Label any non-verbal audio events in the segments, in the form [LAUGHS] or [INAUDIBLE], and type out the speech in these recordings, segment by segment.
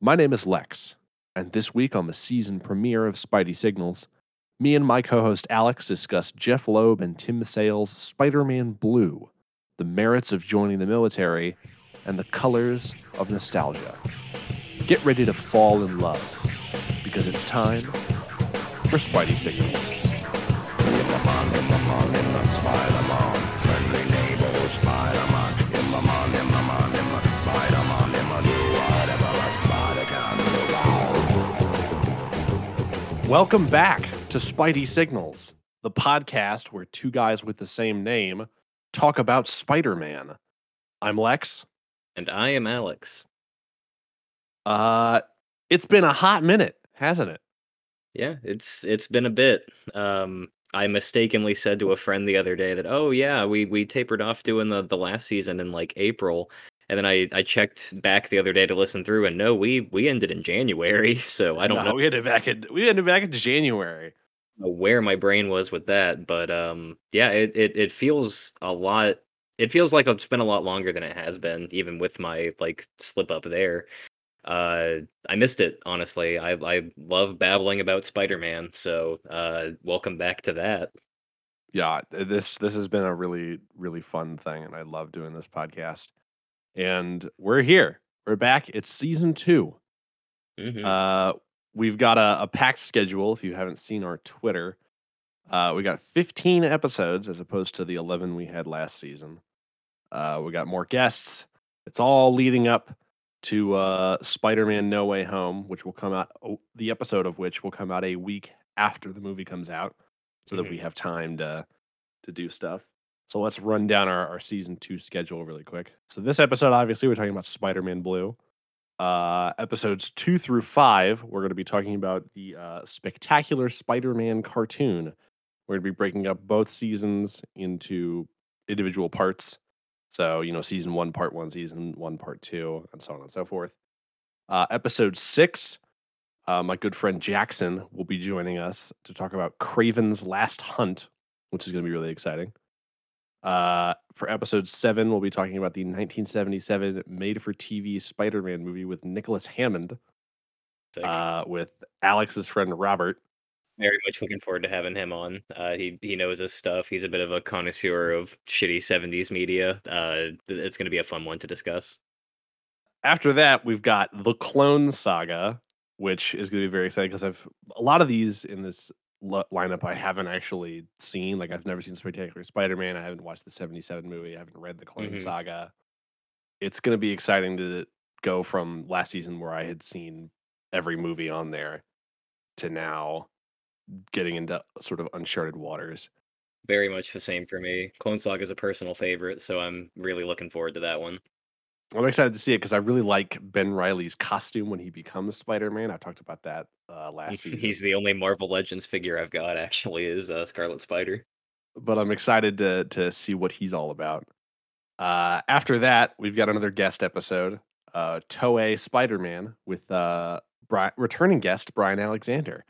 My name is Lex, and this week on the season premiere of Spidey Signals, me and my co host Alex discuss Jeph Loeb and Tim Sale's Spider Man Blue, the merits of joining the military, and the colors of nostalgia. Get ready to fall in love because it's time for Spidey Signals. Welcome back to Spidey Signals, the podcast where two guys with the same name talk about Spider Man. I'm Lex. And I am Alex. Uh, it's been a hot minute, hasn't it? Yeah, it's it's been a bit. Um, I mistakenly said to a friend the other day that, oh yeah, we we tapered off doing the the last season in like April, and then I I checked back the other day to listen through, and no, we we ended in January. [LAUGHS] So I don't No, know We ended back in we ended back in January. where my brain was with that, but um, yeah, it it it feels a lot. It feels like it's been a lot longer than it has been, even with my like slip up there. Uh, I missed it honestly. I I love babbling about Spider-Man, so uh, welcome back to that. Yeah, this this has been a really really fun thing, and I love doing this podcast. And we're here. We're back. It's season two. Mhm. Uh, we've got a, a packed schedule. If you haven't seen our Twitter, uh, we got 15 episodes as opposed to the 11 we had last season. Uh, we got more guests. It's all leading up to uh, Spider-Man: No Way Home, which will come out. Oh, the episode of which will come out a week after the movie comes out, so that Mhm. we have time to to do stuff. So let's run down our, our season two schedule really quick. So this episode, obviously, we're talking about Spider-Man Blue. Uh, episodes two through five, we're going to be talking about the uh, spectacular Spider-Man cartoon. We're going to be breaking up both seasons into individual parts. So you know, season one, part one, season one, part two, and so on and so forth. Uh, episode six, uh, my good friend Jackson will be joining us to talk about Kraven's Last Hunt, which is going to be really exciting. Uh, for episode seven, we'll be talking about the 1977 made-for-TV Spider-Man movie with Nicholas Hammond, uh, with Alex's friend Robert. Very much looking forward to having him on. Uh, he he knows his stuff. He's a bit of a connoisseur of shitty '70s media. Uh, it's going to be a fun one to discuss. After that, we've got the Clone Saga, which is going to be very exciting because I've a lot of these in this li- lineup I haven't actually seen. Like I've never seen Spectacular Spider-Man. I haven't watched the '77 movie. I haven't read the Clone Mhm. Saga. It's going to be exciting to go from last season where I had seen every movie on there to now getting into sort of uncharted waters. Very much the same for me. Clone Saga is a personal favorite, so I'm really looking forward to that one. I'm excited to see it because I really like Ben Riley's costume when he becomes Spider-Man. I talked about that uh, last season. He's the only Marvel Legends figure I've got. Actually, is uh, Scarlet Spider. but I'm excited to to see what he's all about. Uh, after that, we've got another guest episode, uh, Toei Spider-Man with uh, Bri- returning guest Brian Alexander.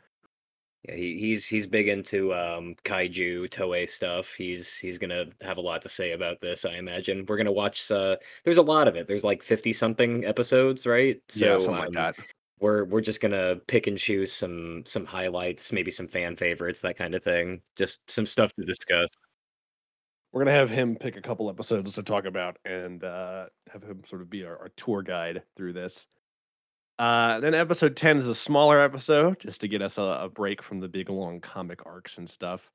Yeah, he, he's he's big into um, kaiju Toei stuff. He's he's gonna have a lot to say about this. I imagine we're gonna watch. Uh, there's a lot of it. There's like fifty something episodes, right? yeah, something like um, that. we're we're just gonna pick and choose some some highlights, maybe some fan favorites, that kind of thing. Just some stuff to discuss. We're gonna have him pick a couple episodes to talk about and uh, have him sort of be our, our tour guide through this. Uh, then episode 10 is a smaller episode just to get us a, a break from the big long comic arcs and stuff.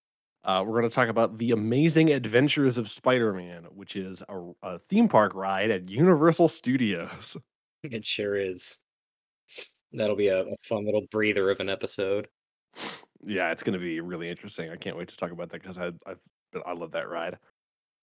Uh, we're going to talk about the amazing adventures of Spider-Man, which is a, a theme park ride at Universal Studios. [LAUGHS] It sure is. That'll be a, a fun little breather of an episode. yeah, it's going to be really interesting. I can't wait to talk about that because I I've I love that ride.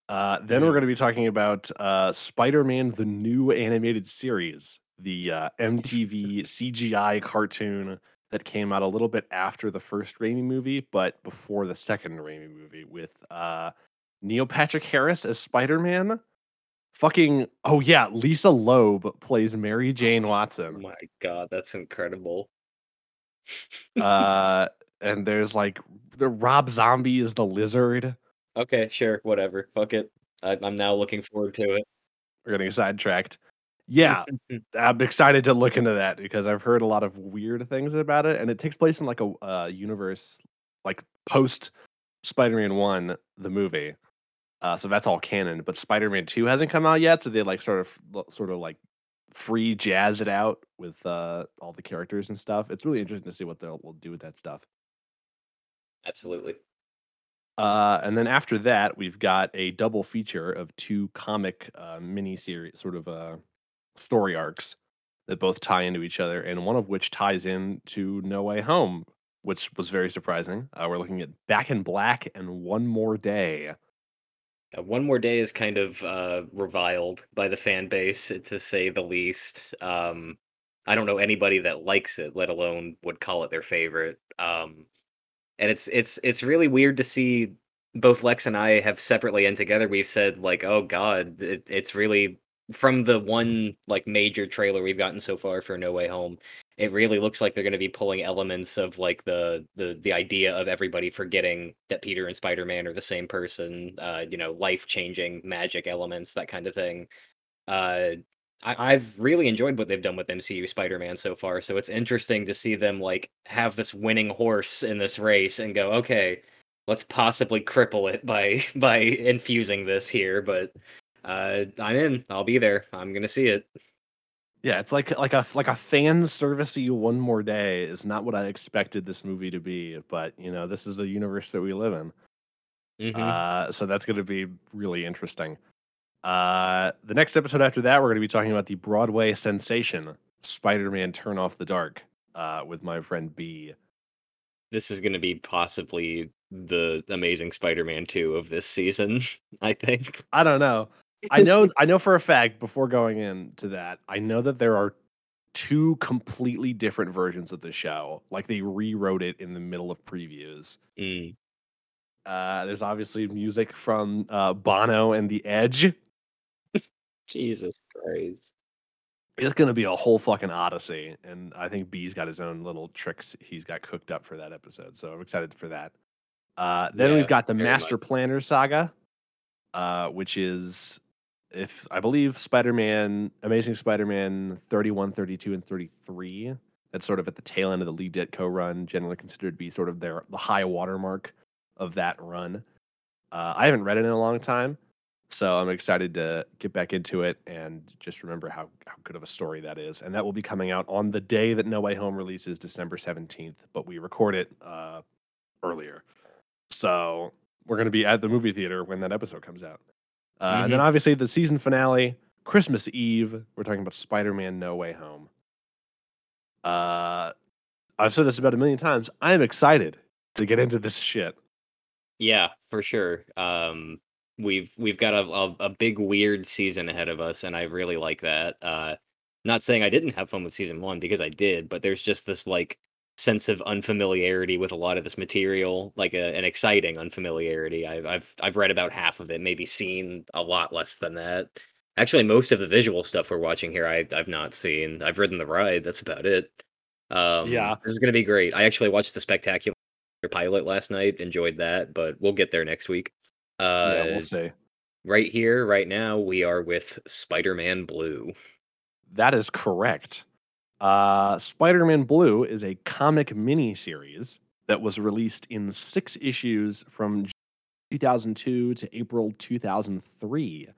Uh, then we're Mhm. going to be talking about uh, Spider-Man: The New Animated Series, the uh, MTV CGI cartoon that came out a little bit after the first Raimi movie, but before the second Raimi movie, with uh, Neil Patrick Harris as Spider-Man. Fucking oh yeah, Lisa Loeb plays Mary Jane Oh Watson. my god, that's incredible. uh, and there's like the Rob Zombie is the lizard. Okay, sure, whatever. Fuck it. I, I'm now looking forward to it. We're getting sidetracked. Yeah, [LAUGHS] I'm excited to look into that because I've heard a lot of weird things about it, and it takes place in like a uh, universe like post Spider-Man One, the movie. Uh, so that's all canon. But Spider-Man Two hasn't come out yet, so they like sort of sort of like free jazz it out with uh, all the characters and stuff. It's really interesting to see what they'll will do with that stuff. Absolutely. Uh, and then after that, we've got a double feature of two comic uh, mini series, sort of uh, story arcs that both tie into each other, and one of which ties in to No Way Home, which was very surprising. Uh, we're looking at Back in Black and One More Day. Uh, One More Day is kind of uh, reviled by the fan base, to say the least. Um, I don't know anybody that likes it, let alone would call it their favorite. Um, and it's it's it's really weird to see both Lex and I have separately and together we've said like, oh god, it, it's really from the one like major trailer we've gotten so far for No Way Home. It really looks like they're going to be pulling elements of like the the the idea of everybody forgetting that Peter and Spider Man are the same person. Uh, you know, life changing magic elements, that kind of thing. Uh, I, I've really enjoyed what they've done with MCU Spider-Man so far. So it's interesting to see them like have this winning horse in this race and go, okay, let's possibly cripple it by [LAUGHS] by infusing this here. But uh, I'm in. I'll be there. I'm gonna see it. Yeah, it's like like a like a fan servicey one more day is not what I expected this movie to be, but you know, this is the universe that we live in. Mhm. Uh, so that's going to be really interesting. Uh, the next episode after that, we're going to be talking about the Broadway sensation Spider-Man: Turn Off the Dark uh, with my friend B. This is gonna be possibly the Amazing Spider-Man 2 of this season, [LAUGHS] I think. I don't know. I know. I know for a fact before going into that, I know that there are two completely different versions of the show. Like they rewrote it in the middle of previews. Mm. Uh, there's obviously music from uh, Bono and The Edge. [LAUGHS] Jesus Christ. It's gonna be a whole fucking odyssey, and I think B's got his own little tricks he's got cooked up for that episode. So I'm excited for that. Uh, then Yeah, we've got the Master much. Planner saga, uh, which is if I believe Spider-Man, Amazing Spider-Man 31, 32, and 33. That's sort of at the tail end of the Lee Ditko run, generally considered to be sort of their the high watermark of that run. Uh, I haven't read it in a long time, so I'm excited to get back into it and just remember how, how good of a story that is. And that will be coming out on the day that No Way Home releases, December 17th, but we record it uh, earlier. So we're going to be at the movie theater when that episode comes out. Uh, And then obviously the season finale, Christmas Eve, we're talking about Spider Man No Way Home. Uh, I've said this about a million times. I am excited to get into this shit. Yeah, for sure. Um, we've we've got a, a a big weird season ahead of us, and I really like that. Uh, not saying I didn't have fun with season one because I did, but there's just this like sense of unfamiliarity with a lot of this material, like a, an exciting unfamiliarity. I've I've I've read about half of it, maybe seen a lot less than that. Actually, most of the visual stuff we're watching here, I, I've not seen. I've ridden the ride. That's about it. Um, Yeah. this is gonna be great. I actually watched the spectacular pilot last night. Enjoyed that, but we'll get there next week. Uh, yeah, we'll see. right here, right now, we are with Spider-Man Blue. That is correct. Uh, Spider Man Blue is a comic mini series that was released in six issues from 2002 to April 2003.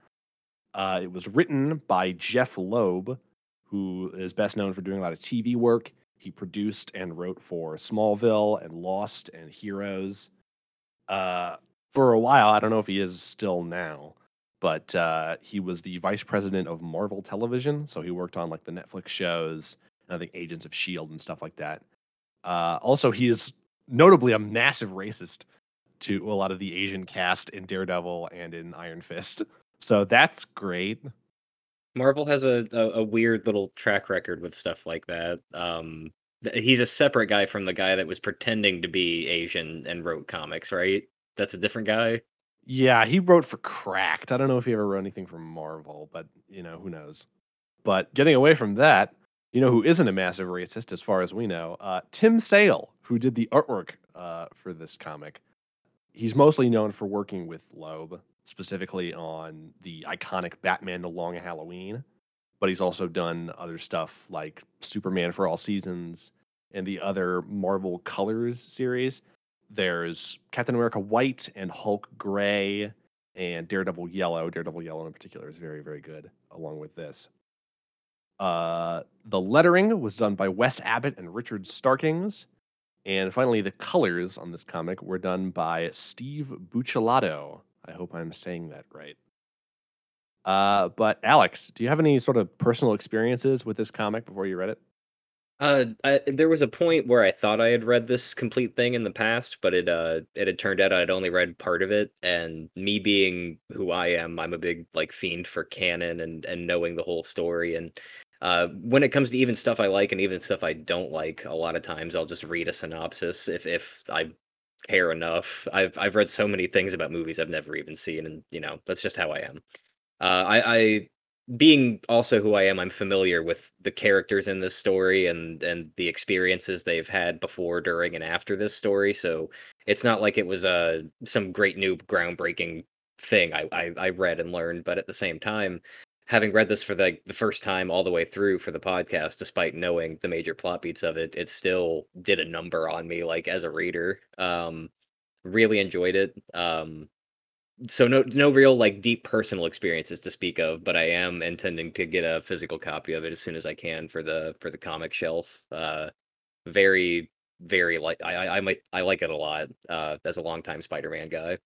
Uh, it was written by Jeph Loeb, who is best known for doing a lot of TV work. He produced and wrote for Smallville and Lost and Heroes. Uh, for a while, I don't know if he is still now, but uh, he was the vice president of Marvel Television. So he worked on like the Netflix shows, and I think Agents of S.H.I.E.L.D. and stuff like that. Uh, also, he is notably a massive racist to a lot of the Asian cast in Daredevil and in Iron Fist. So that's great. Marvel has a, a, a weird little track record with stuff like that. Um, th- he's a separate guy from the guy that was pretending to be Asian and wrote comics, right? That's a different guy. Yeah, he wrote for Cracked. I don't know if he ever wrote anything for Marvel, but you know, who knows. But getting away from that, you know who isn't a massive racist as far as we know? Uh, Tim Sale, who did the artwork uh, for this comic. He's mostly known for working with Loeb, specifically on the iconic Batman The Long Halloween. but he's also done other stuff like Superman for All Seasons and the other Marvel Colors series. There's Captain America White and Hulk Gray and Daredevil Yellow. Daredevil Yellow in particular is very, very good along with this. Uh, the lettering was done by Wes Abbott and Richard Starkings. And finally, the colors on this comic were done by Steve Buccellato. I hope I'm saying that right. Uh, but Alex, do you have any sort of personal experiences with this comic before you read it? Uh, I, there was a point where I thought I had read this complete thing in the past, but it uh it had turned out I'd only read part of it. And me being who I am, I'm a big like fiend for canon and and knowing the whole story. And uh, when it comes to even stuff I like and even stuff I don't like, a lot of times I'll just read a synopsis if if I care enough. I've I've read so many things about movies I've never even seen, and you know that's just how I am. Uh, I, I being also who I am, I'm familiar with the characters in this story and and the experiences they've had before, during, and after this story. So it's not like it was a uh, some great new groundbreaking thing I, I, I read and learned, but at the same time, having read this for the the first time all the way through for the podcast, despite knowing the major plot beats of it, it still did a number on me, like as a reader. Um, really enjoyed it. Um, so no no real like deep personal experiences to speak of, but I am intending to get a physical copy of it as soon as I can for the for the comic shelf. Uh, very very like I I might I like it a lot uh, as a longtime Spider-Man guy.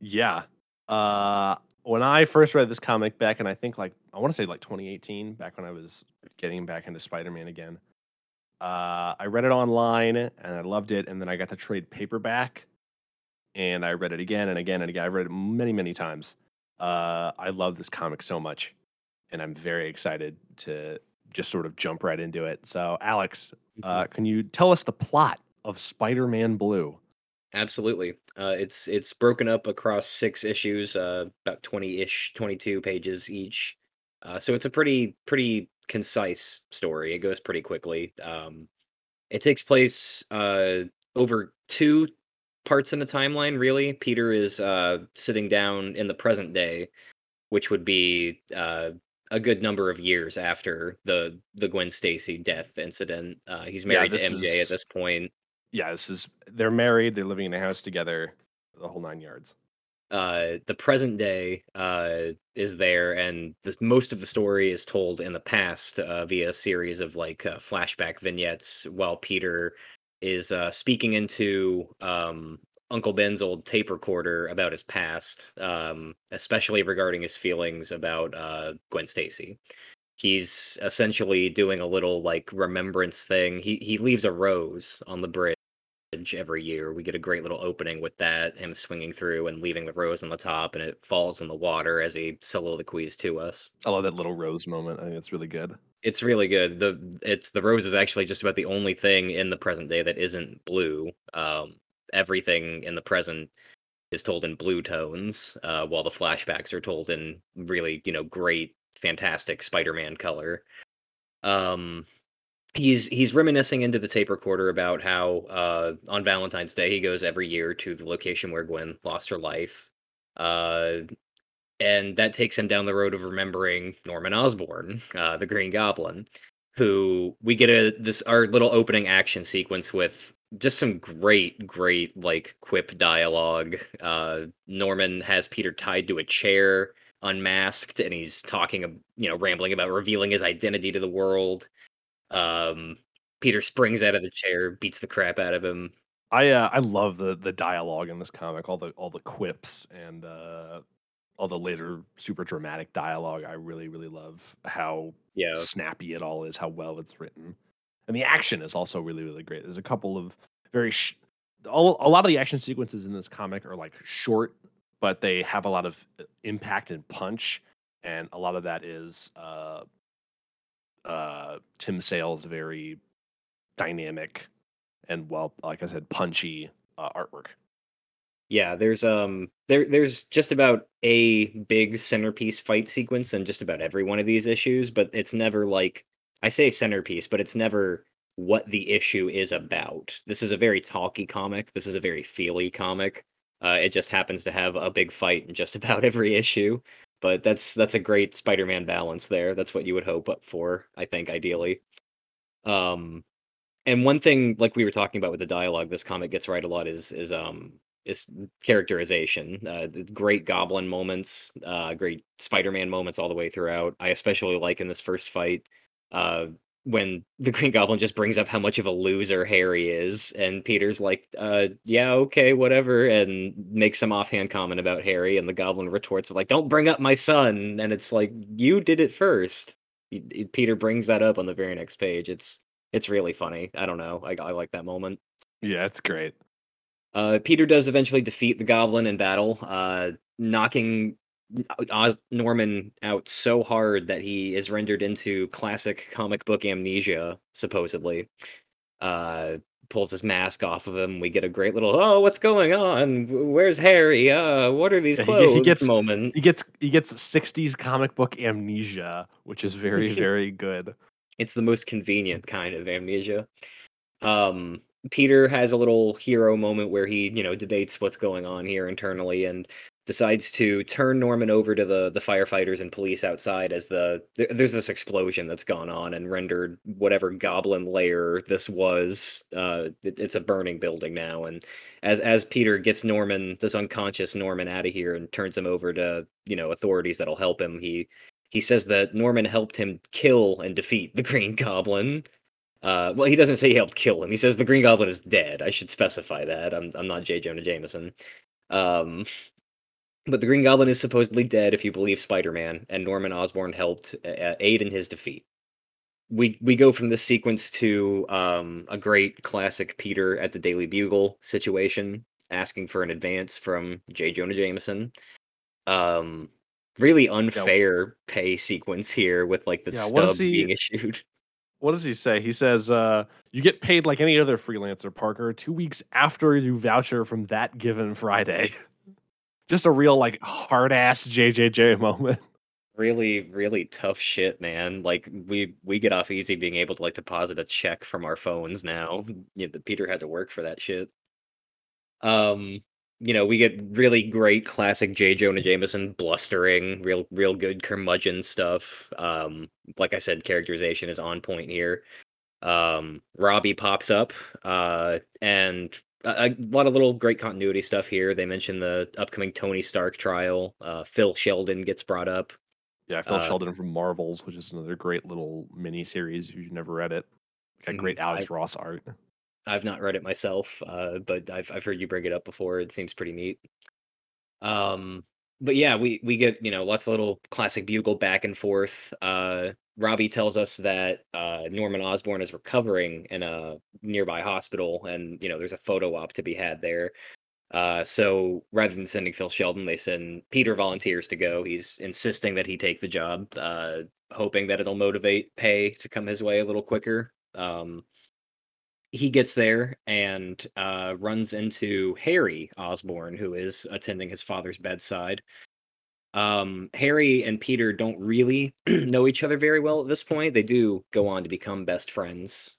Yeah. Uh, when I first read this comic back in I think like I want to say like 2018, back when I was getting back into Spider-Man again. Uh, I read it online and I loved it, and then I got the trade paperback and I read it again and again and again. I've read it many, many times. Uh, I love this comic so much, and I'm very excited to just sort of jump right into it. So, Alex, uh, mm-hmm. can you tell us the plot of Spider-Man Blue? Absolutely. Uh, it's it's broken up across six issues, uh, about twenty-ish, twenty-two pages each. Uh, so it's a pretty pretty concise story. It goes pretty quickly. Um, it takes place uh, over two parts in the timeline really peter is uh sitting down in the present day which would be uh a good number of years after the the Gwen Stacy death incident. Uh, he's married yeah, to MJ is, at this point. Yeah, this is they're married. They're living in a house together, the whole nine yards. Uh, the present day uh, is there, and the, most of the story is told in the past uh, via a series of like uh, flashback vignettes, while Peter is uh, speaking into um, Uncle Ben's old tape recorder about his past, um, especially regarding his feelings about uh, Gwen Stacy. He's essentially doing a little like remembrance thing. He he leaves a rose on the bridge every year. We get a great little opening with that, him swinging through and leaving the rose on the top, and it falls in the water as he soliloquies to us. I love that little rose moment. I think it's really good. It's really good. The it's the rose is actually just about the only thing in the present day that isn't blue. Um, everything in the present is told in blue tones, uh, while the flashbacks are told in really, you know, great, fantastic Spider-Man color. Um, he's he's reminiscing into the tape recorder about how uh, on Valentine's Day he goes every year to the location where Gwen lost her life. Uh, and that takes him down the road of remembering Norman Osborn, uh, the Green Goblin, who we get a this our little opening action sequence with just some great, great like quip dialogue. Uh, Norman has Peter tied to a chair, unmasked, and he's talking, you know, rambling about revealing his identity to the world. Um, Peter springs out of the chair, beats the crap out of him. I uh, I love the the dialogue in this comic, all the all the quips and uh, all the later super dramatic dialogue. I really really love how yeah. snappy it all is, how well it's written, and the action is also really really great. There's a couple of very sh- all, a lot of the action sequences in this comic are like short, but they have a lot of uh, impact and punch, and a lot of that is uh, uh, Tim Sale's very dynamic and well, like I said, punchy uh, artwork. Yeah, there's um there there's just about a big centerpiece fight sequence in just about every one of these issues, but it's never like I say centerpiece, but it's never what the issue is about. This is a very talky comic. This is a very feely comic. Uh, it just happens to have a big fight in just [LAUGHS] about every issue. But that's that's a great Spider-Man balance there. That's what you would hope for, I think, ideally. Um, and one thing, like we were talking about with the dialogue, this comic gets right a lot is is um is characterization. Uh, great Goblin moments, uh, great Spider-Man moments all the way throughout. I especially like in this first fight. Uh, when the Green Goblin just brings up how much of a loser Harry is, and Peter's like, uh, yeah, okay, whatever, and makes some offhand comment about Harry, and the Goblin retorts like, don't bring up my son, and it's like, you did it first. Peter brings that up on the very next page. It's it's really funny. I don't know. I, I like that moment. Yeah, it's great. Uh, Peter does eventually defeat the Goblin in battle, uh, knocking Oz- Norman out so hard that he is rendered into classic comic book amnesia, supposedly. Uh, pulls his mask off of him. We get a great little, oh, what's going on? Where's Harry? Uh, what are these [LAUGHS] clothes? He, he gets moment. He gets he gets '60s comic book amnesia, which is very [LAUGHS] very good. It's the most convenient kind of amnesia. Um, Peter has a little hero moment where he, you know, debates what's going on here internally and decides to turn Norman over to the the firefighters and police outside as the there's this explosion that's gone on and rendered whatever goblin lair this was uh it, it's a burning building now and as as Peter gets Norman this unconscious Norman out of here and turns him over to you know authorities that'll help him he he says that Norman helped him kill and defeat the Green Goblin uh, well, he doesn't say he helped kill him. He says the Green Goblin is dead. I should specify that. I'm I'm not J. Jonah Jameson. Um, but the Green Goblin is supposedly dead if you believe Spider-Man, and Norman Osborn helped uh, aid in his defeat. We we go from this sequence to um, a great classic Peter at the Daily Bugle situation, asking for an advance from J. Jonah Jameson. Um, really unfair yeah. pay sequence here with like the yeah, stub he, being [LAUGHS] issued. What does he say? He says, uh, "You get paid like any other freelancer, Parker. Two weeks after you voucher from that given Friday." [LAUGHS] just a real like hard ass JJJ moment. [LAUGHS] Really, really tough shit, man. Like we we get off easy being able to like deposit a check from our phones now. [LAUGHS] You know, Peter had to work for that shit. Um, you know, we get really great classic J. Jonah Jameson blustering, real real good curmudgeon stuff. Um, like I said, characterization is on point here. Um, Robbie pops up, uh, and a, a, lot of little great continuity stuff here. They mention the upcoming Tony Stark trial. Uh, Phil Sheldon gets brought up. Yeah, Phil uh, Sheldon from Marvels, which is another great little mini series. If you've never read it, got mm-hmm, great Alex I, Ross art. I've not read it myself, uh, but I've I've heard you bring it up before. It seems pretty neat. Um, but yeah, we we get you know lots of little classic bugle back and forth. Uh, Robbie tells us that uh, Norman Osborn is recovering in a nearby hospital, and you know there's a photo op to be had there. Uh, so rather than sending Phil Sheldon, they send Peter volunteers to go. He's insisting that he take the job, uh, hoping that it'll motivate pay to come his way a little quicker. Um, he gets there and uh, runs into Harry Osborn, who is attending his father's bedside. Um, Harry and Peter don't really [CLEARS THROAT] know each other very well at this point. They do go on to become best friends.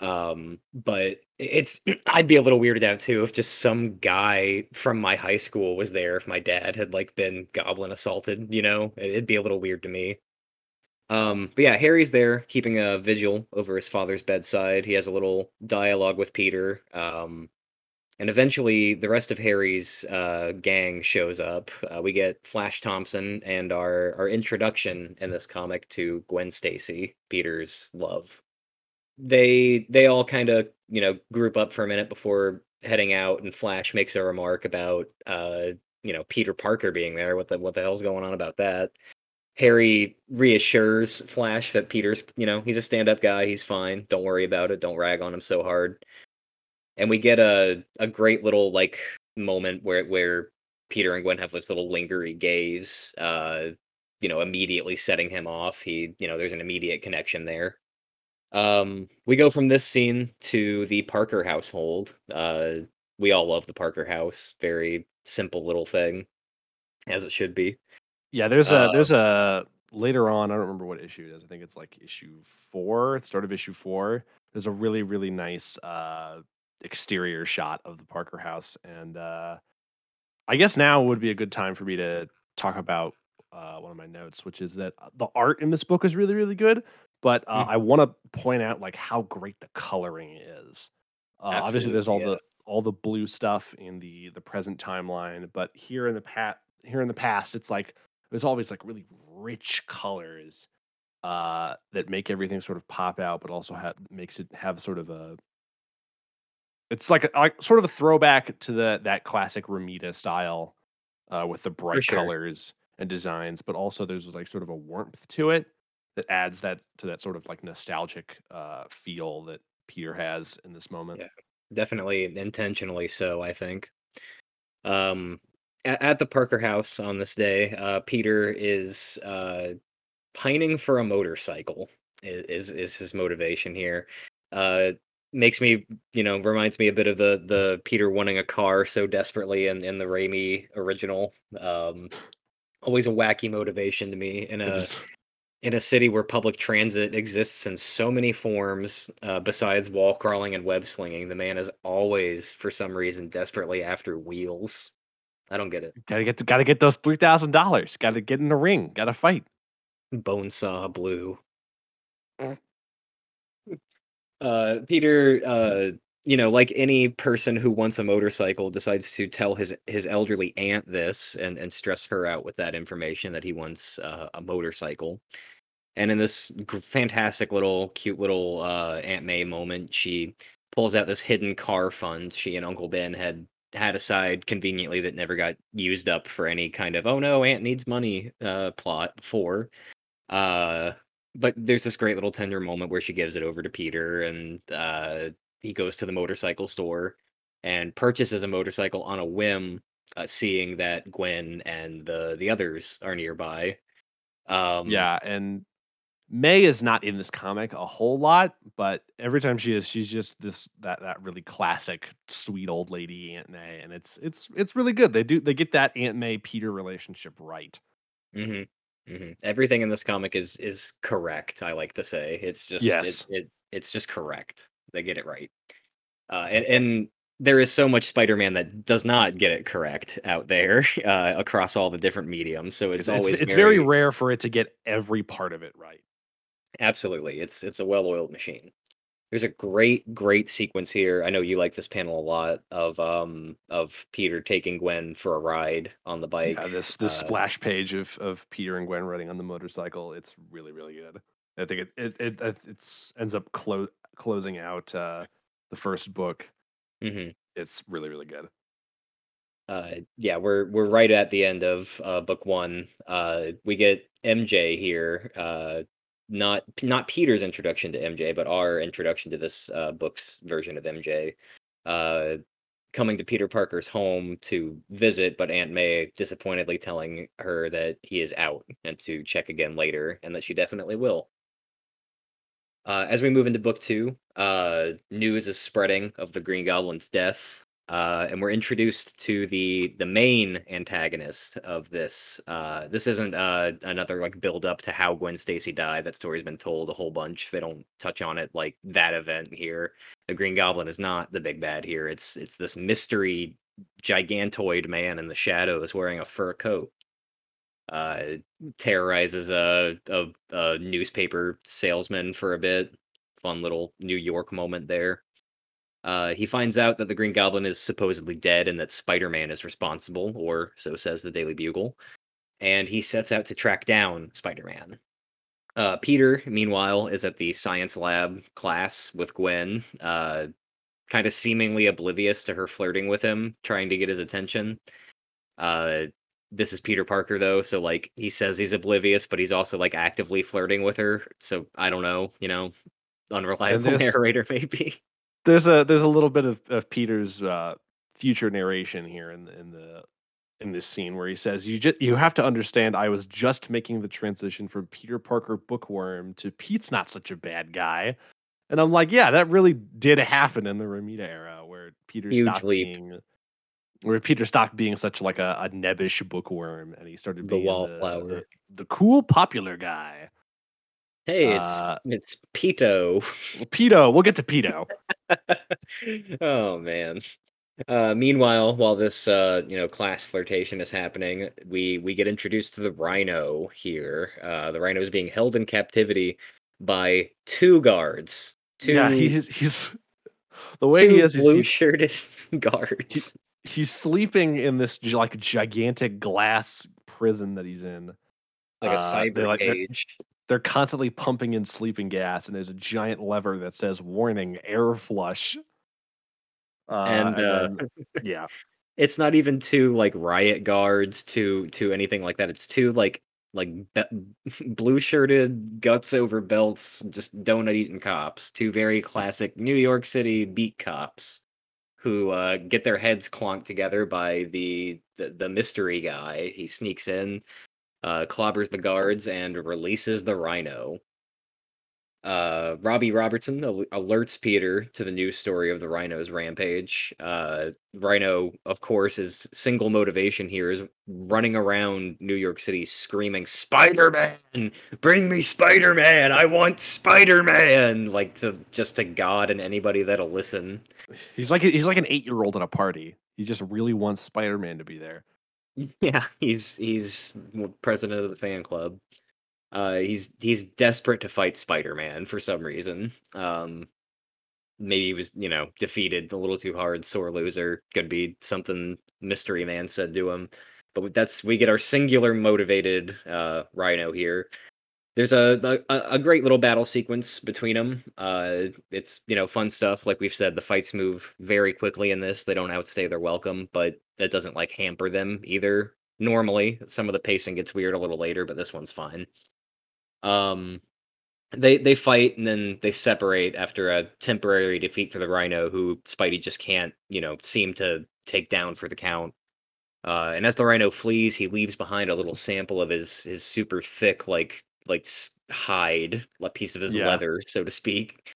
Um, but it's [CLEARS THROAT] I'd be a little weirded out too if just some guy from my high school was there if my dad had like been goblin assaulted, you know? It'd be a little weird to me. Um, but yeah, Harry's there keeping a vigil over his father's bedside. He has a little dialogue with Peter. Um, and eventually, the rest of Harry's uh, gang shows up. Uh, we get Flash Thompson and our our introduction in this comic to Gwen Stacy, Peter's love. They they all kind of you know group up for a minute before heading out, and Flash makes a remark about uh, you know Peter Parker being there. What the what the hell's going on about that? Harry reassures Flash that Peter's you know he's a stand up guy. He's fine. Don't worry about it. Don't rag on him so hard and we get a a great little like moment where where Peter and Gwen have this little lingering gaze, uh, you know, immediately setting him off. He, you know, there's an immediate connection there. Um, we go from this scene to the Parker household. Uh, we all love the Parker house. Very simple little thing, as it should be. Yeah, there's a uh, there's a later on. I don't remember what issue it is. I think it's like issue four. Start of issue four. There's a really really nice uh exterior shot of the Parker house. And uh, I guess now would be a good time for me to talk about uh, one of my notes, which is that uh, the art in this book is really really good. But uh, Mm, I want to point out like how great the coloring is. Uh, obviously, there's all yeah. the all the blue stuff in the the present timeline, but here in the pat here in the past, it's like there's always like really rich colors uh, that make everything sort of pop out, but also have makes it have sort of a it's like a like sort of a throwback to the that classic Romita style, uh, with the bright sure. colors and designs, but also there's like sort of a warmth to it that adds that to that sort of like nostalgic uh feel that Peter has in this moment. Yeah. Definitely intentionally so, I think. Um, at, at the Parker house on this day, uh, Peter is uh, pining for a motorcycle. Is, is is his motivation here? Uh, makes me, you know, reminds me a bit of the the Peter wanting a car so desperately in in the Raimi original. Um, always a wacky motivation to me in a in a city where public transit exists in so many forms, uh, besides wall crawling and web slinging, the man is always, for some reason, desperately after wheels. I don't get it. gotta get the, gotta get those three thousand dollars. Gotta get in the ring. Gotta fight. Bonesaw Blue. Uh, Peter, uh, you know, like any person who wants a motorcycle, decides to tell his his elderly aunt this and and stress her out with that information that he wants uh, a motorcycle. And in this fantastic little, cute little uh, Aunt May moment, she pulls out this hidden car fund she and Uncle Ben had had aside conveniently that never got used up for any kind of "oh no, Aunt needs money" uh, plot before. Uh, but there's this great little tender moment where she gives it over to Peter, and uh, he goes to the motorcycle store and purchases a motorcycle on a whim, uh, seeing that Gwen and the the others are nearby. Um, Yeah, and May is not in this comic a whole lot, but every time she is, she's just this that that really classic sweet old lady Aunt May, and it's it's it's really good. They do they get that Aunt May Peter relationship right. Mhm, mhm. Everything in this comic is is correct, I like to say. It's just it Yes, it it's just correct. They get it right. Uh, and and there is so much Spider-Man that does not get it correct out there, [LAUGHS] uh, across all the different mediums, so it's it's it's always it's very very rare for it to get every part of it right. absolutely, it's it's a well-oiled machine. There's a great, great sequence here, I know you like this panel a lot, of, um, of Peter taking Gwen for a ride on the bike Yeah, this this uh splash page of of Peter and Gwen riding on the motorcycle, it's really really good. I think it it it it it's ends up clo- closing out uh the first book. mhm. It's really really good. Uh, yeah, we're we're right at the end of uh, book one. Uh, we get MJ here. Uh, not not Peter's introduction to MJ, but our introduction to this uh, book's version of MJ. Uh, coming to Peter Parker's home to visit, but Aunt May disappointedly telling her that he is out and to check again later, and that she definitely will. Uh, as we move into book two, uh, news is spreading of the Green Goblin's death, uh, and we're introduced to the the main antagonist of this. Uh, this isn't uh, another like build up to how Gwen Stacy died. That story's been told a whole bunch. They don't touch on it like that event here. The Green Goblin is not the big bad here. It's it's this mystery gigantoid man in the shadows wearing a fur coat uh, terrorizes a, a a newspaper salesman for a bit. Fun little New York moment there. Uh, he finds out that the Green Goblin is supposedly dead and that Spider Man is responsible, or so says the Daily Bugle. And he sets out to track down Spider Man. Uh, Peter, meanwhile, is at the science lab class with Gwen, uh, kind of seemingly oblivious to her flirting with him, trying to get his attention. Uh, this is Peter Parker though, so like he says he's oblivious, but he's also like actively flirting with her. So I don't know, you know, unreliable [LAUGHS] narrator maybe. There's a there's a little bit of, of Peter's uh future narration here in in the in this scene where he says you just you have to understand I was just making the transition from Peter Parker bookworm to Pete's not such a bad guy. And I'm like, yeah, that really did happen in the Romita era where Peter Huge stopped leap. being where Peter stopped being such like a, a nebbish bookworm and he started The being the wallflower. the, the cool popular guy. Hey, it's Uh it's Pito. Pito, we'll get to Pito. [LAUGHS] oh man. Uh, meanwhile, while this uh, you know class flirtation is happening, we we get introduced to the Rhino here. Uh, the Rhino is being held in captivity by two guards. Two, Yeah, he's he's the way he is. Blue shirted [LAUGHS] guards. he's sleeping in this like gigantic glass prison that he's in. Like a Uh, cyber like- cage. They're constantly pumping in sleeping gas, and there's a giant lever that says "Warning: Air Flush." Uh, And, uh, then- yeah, It's not even to like riot guards to to anything like that. It's two like like be- [LAUGHS] blue shirted guts over belts, just donut eating cops. Two very classic New York City beat cops who uh, get their heads clonked together by the, the the mystery guy. He sneaks in, uh, clobbers the guards, and releases the Rhino. Uh, Robbie Robertson al- alerts Peter to the new story of the Rhino's rampage. Uh, Rhino, of course, his single motivation here is running around New York City screaming, Spider Man! Bring me Spider Man! I want Spider Man! Like to just to God and anybody that'll listen. he's like he's like an eight year old at a party. He just really wants Spider Man to be there. [LAUGHS] Yeah, he's he's president of the fan club. Uh, he's he's desperate to fight Spider-Man for some reason. Um, maybe he was you know defeated a little too hard, sore loser. Could be something Mystery Man said to him. But that's we get our singular motivated uh, Rhino here. There's a, a a great little battle sequence between them. Uh, it's you know fun stuff. Like we've said, the fights move very quickly in this. They don't outstay their welcome, but that doesn't like hamper them either. Normally, some of the pacing gets weird a little later, but this one's fine. Um, they they fight and then they separate after a temporary defeat for the Rhino, who Spidey just can't you know seem to take down for the count. Uh, and as the Rhino flees, he leaves behind a little sample of his his super thick like like hide, a piece of his Yeah. leather, so to speak.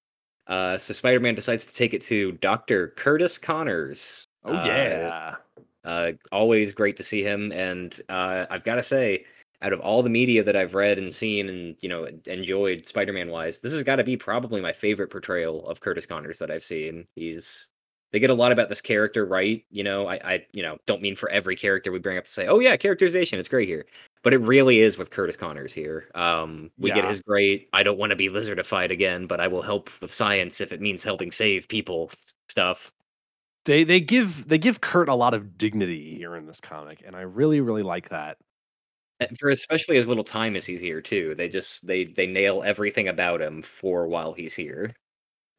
Uh, so Spider-Man decides to take it to Doctor Curtis Connors. Oh Uh, yeah, uh, always great to see him, and uh, I've got to say, out of all the media that I've read and seen and you know enjoyed Spider-Man wise, this has got to be probably my favorite portrayal of Curtis Connors that I've seen. He's they get a lot about this character right. You know, I, I you know don't mean for every character we bring up to say, oh yeah, characterization, it's great here, but it really is with Curtis Connors here. Um, we get his great. I don't want to be lizardified again, but I will help with science if it means helping save people stuff. they they give they give Kurt a lot of dignity here in this comic, and I really really like that. And for especially as little time as he's here too. They just they they nail everything about him for while he's here.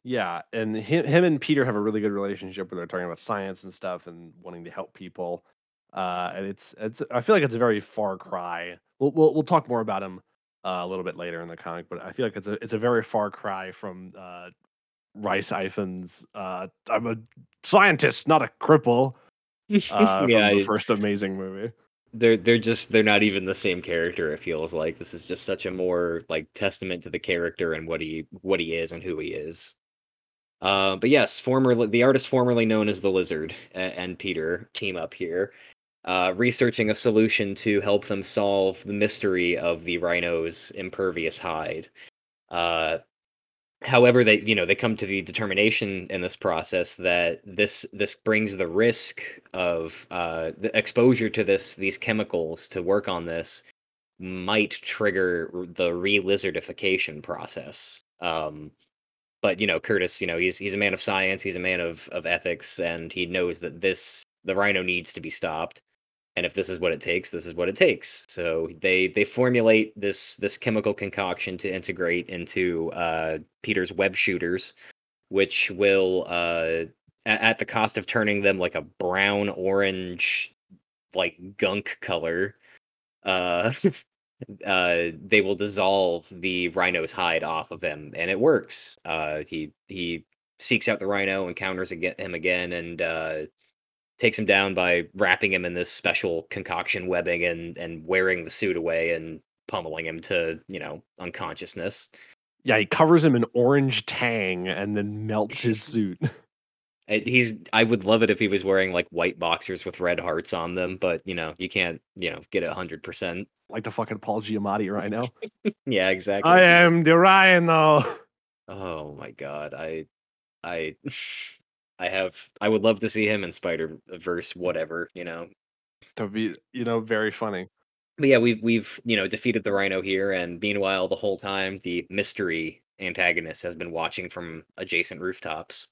Yeah, and him, him and Peter have a really good relationship where they're talking about science and stuff and wanting to help people. Uh, and it's it's I feel like it's a very far cry. We'll we'll, we'll talk more about him uh, a little bit later in the comic, but I feel like it's a it's a very far cry from uh, Rhys Ifans. Uh, I'm a scientist, not a cripple. Uh, yeah, [LAUGHS] from the first Amazing movie. they're they're just they're not even the same character. It feels like this is just such a more like testament to the character and what he what he is and who he is. Uh, but yes, formerly the artist formerly known as the Lizard and Peter team up here, uh, researching a solution to help them solve the mystery of the rhino's impervious hide. Uh, however, they you know they come to the determination in this process that this this brings the risk of uh, the exposure to this these chemicals to work on this might trigger the re-lizardification process. Um, but you know, Curtis, you know, he's he's a man of science, he's a man of of ethics, and he knows that this the rhino needs to be stopped. And if this is what it takes, this is what it takes. So they they formulate this this chemical concoction to integrate into uh, Peter's web shooters, which will uh, a- at the cost of turning them like a brown orange like gunk color uh [LAUGHS] uh they will dissolve the rhino's hide off of him and it works uh he he seeks out the rhino encounters again him again and uh takes him down by wrapping him in this special concoction webbing and and wearing the suit away and pummeling him to you know unconsciousness Yeah, he covers him in orange tang and then melts his [LAUGHS] suit. He's i would love it if he was wearing like white boxers with red hearts on them but you know you can't you know get it 100% like the fucking Paul Giamatti right [LAUGHS] now. yeah exactly I am the Rhino. Oh my god, I I [LAUGHS] I have I would love to see him in Spider Verse, whatever, you know. That would be, you know, very funny. But yeah, we've we've you know defeated the Rhino here, and meanwhile, the whole time the mystery antagonist has been watching from adjacent rooftops.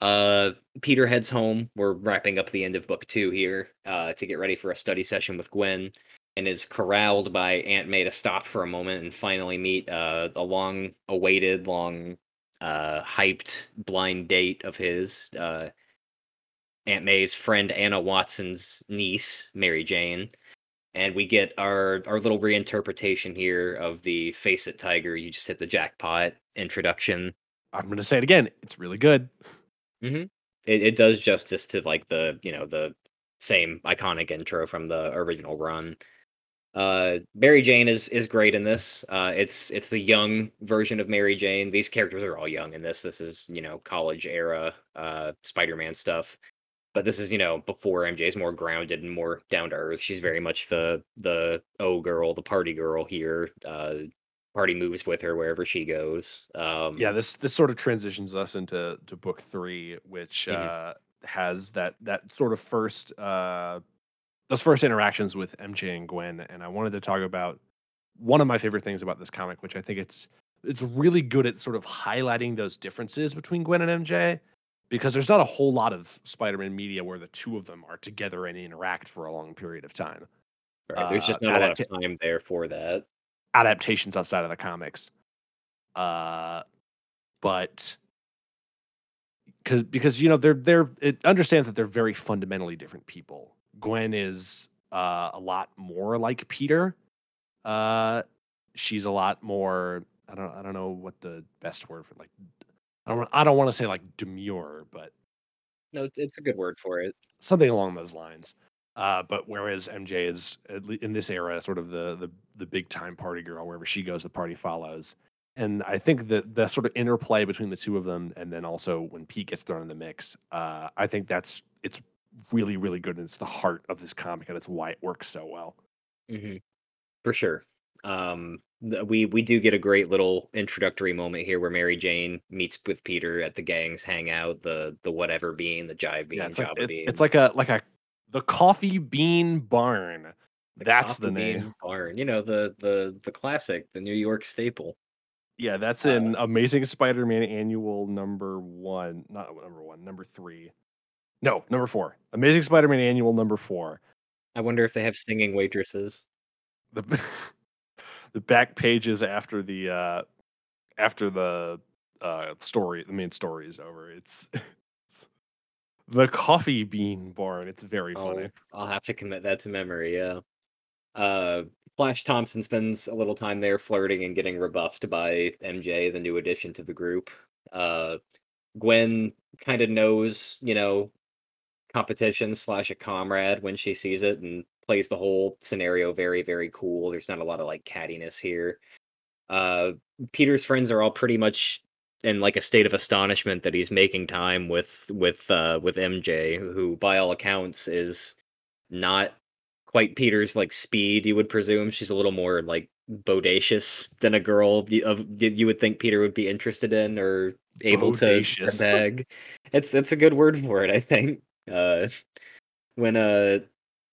Uh, Peter heads home. We're wrapping up the end of book two here uh, to get ready for a study session with Gwen, and is corralled by Aunt May to stop for a moment and finally meet uh, a long-awaited, long, uh, hyped blind date of his. Uh, Aunt May's friend Anna Watson's niece, Mary Jane, and we get our our little reinterpretation here of the "Face It, Tiger, You Just Hit the Jackpot" introduction. I'm going to say it again. It's really good. Mm-hmm. It, it does justice to like the you know the same iconic intro from the original run. Uh, Mary Jane is is great in this. Uh, it's it's the young version of Mary Jane. These characters are all young in this. This is you know college era uh, Spider-Man stuff. But this is you know before MJ is more grounded and more down to earth. She's very much the the oh girl, the party girl here. Uh, party moves with her wherever she goes. Um, Yeah, this this sort of transitions us into to book three, which Mhm. uh, has that that sort of first uh, those first interactions with MJ and Gwen, and I wanted to talk about one of my favorite things about this comic, which I think it's it's really good at sort of highlighting those differences between Gwen and MJ, because there's not a whole lot of Spider-Man media where the two of them are together and interact for a long period of time. right, there's just uh, not a lot of time there for that. adaptations outside of the comics. Uh, but because because you know they're they're it understands that they're very fundamentally different people. Gwen is uh, a lot more like Peter. Uh, she's a lot more. I don't I don't know what the best word for like. I don't I don't want to say like demure, but No, it's, it's a good word for it. something along those lines. Uh, but whereas MJ is in this era sort of the the the big time party girl, wherever she goes, the party follows. And I think that the sort of interplay between the two of them, and then also when Pete gets thrown in the mix, uh, I think that's it's really really good, and it's the heart of this comic, and it's why it works so well. hmm For sure. Um, we we do get a great little introductory moment here where Mary Jane meets with Peter at the gang's hangout, the the whatever being, the jive being, Yeah, it's like Java it- being. it's like a like a the coffee bean barn. the That's the name. Barn. You know the the the classic, the New York staple. Yeah, that's Uh, in Amazing Spider-Man Annual number one, not number one, number three. No, number four. Amazing Spider-Man Annual number four. I wonder if they have singing waitresses. The [LAUGHS] the back pages after the uh after the uh story, the main story is over. It's [LAUGHS] the coffee bean barn. It's very funny. Oh, I'll have to commit that to memory. Yeah. Uh, Flash Thompson spends a little time there flirting and getting rebuffed by MJ, the new addition to the group. Uh, Gwen kind of knows, you know, competition slash a comrade when she sees it and plays the whole scenario very, very cool. There's not a lot of like cattiness here. Uh, Peter's friends are all pretty much in like a state of astonishment that he's making time with with uh with MJ, who by all accounts is not quite Peter's like speed. You would presume she's a little more like bodacious than a girl of you would think Peter would be interested in or able to, to bag. It's it's a good word for it, I think. Uh, when a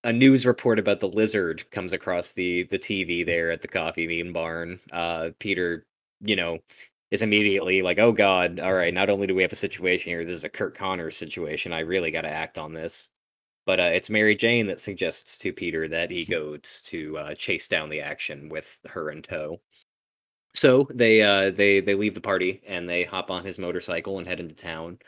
a news report about the lizard comes across the the TV there at the coffee bean barn, uh, Peter, you know, is immediately like, "Oh God! All right, not only do we have a situation here, this is a Curt Connors situation. I really got to act on this." But uh, it's Mary Jane that suggests to Peter that he goes to uh, chase down the action with her in tow. So they uh, they they leave the party and they hop on his motorcycle and head into town.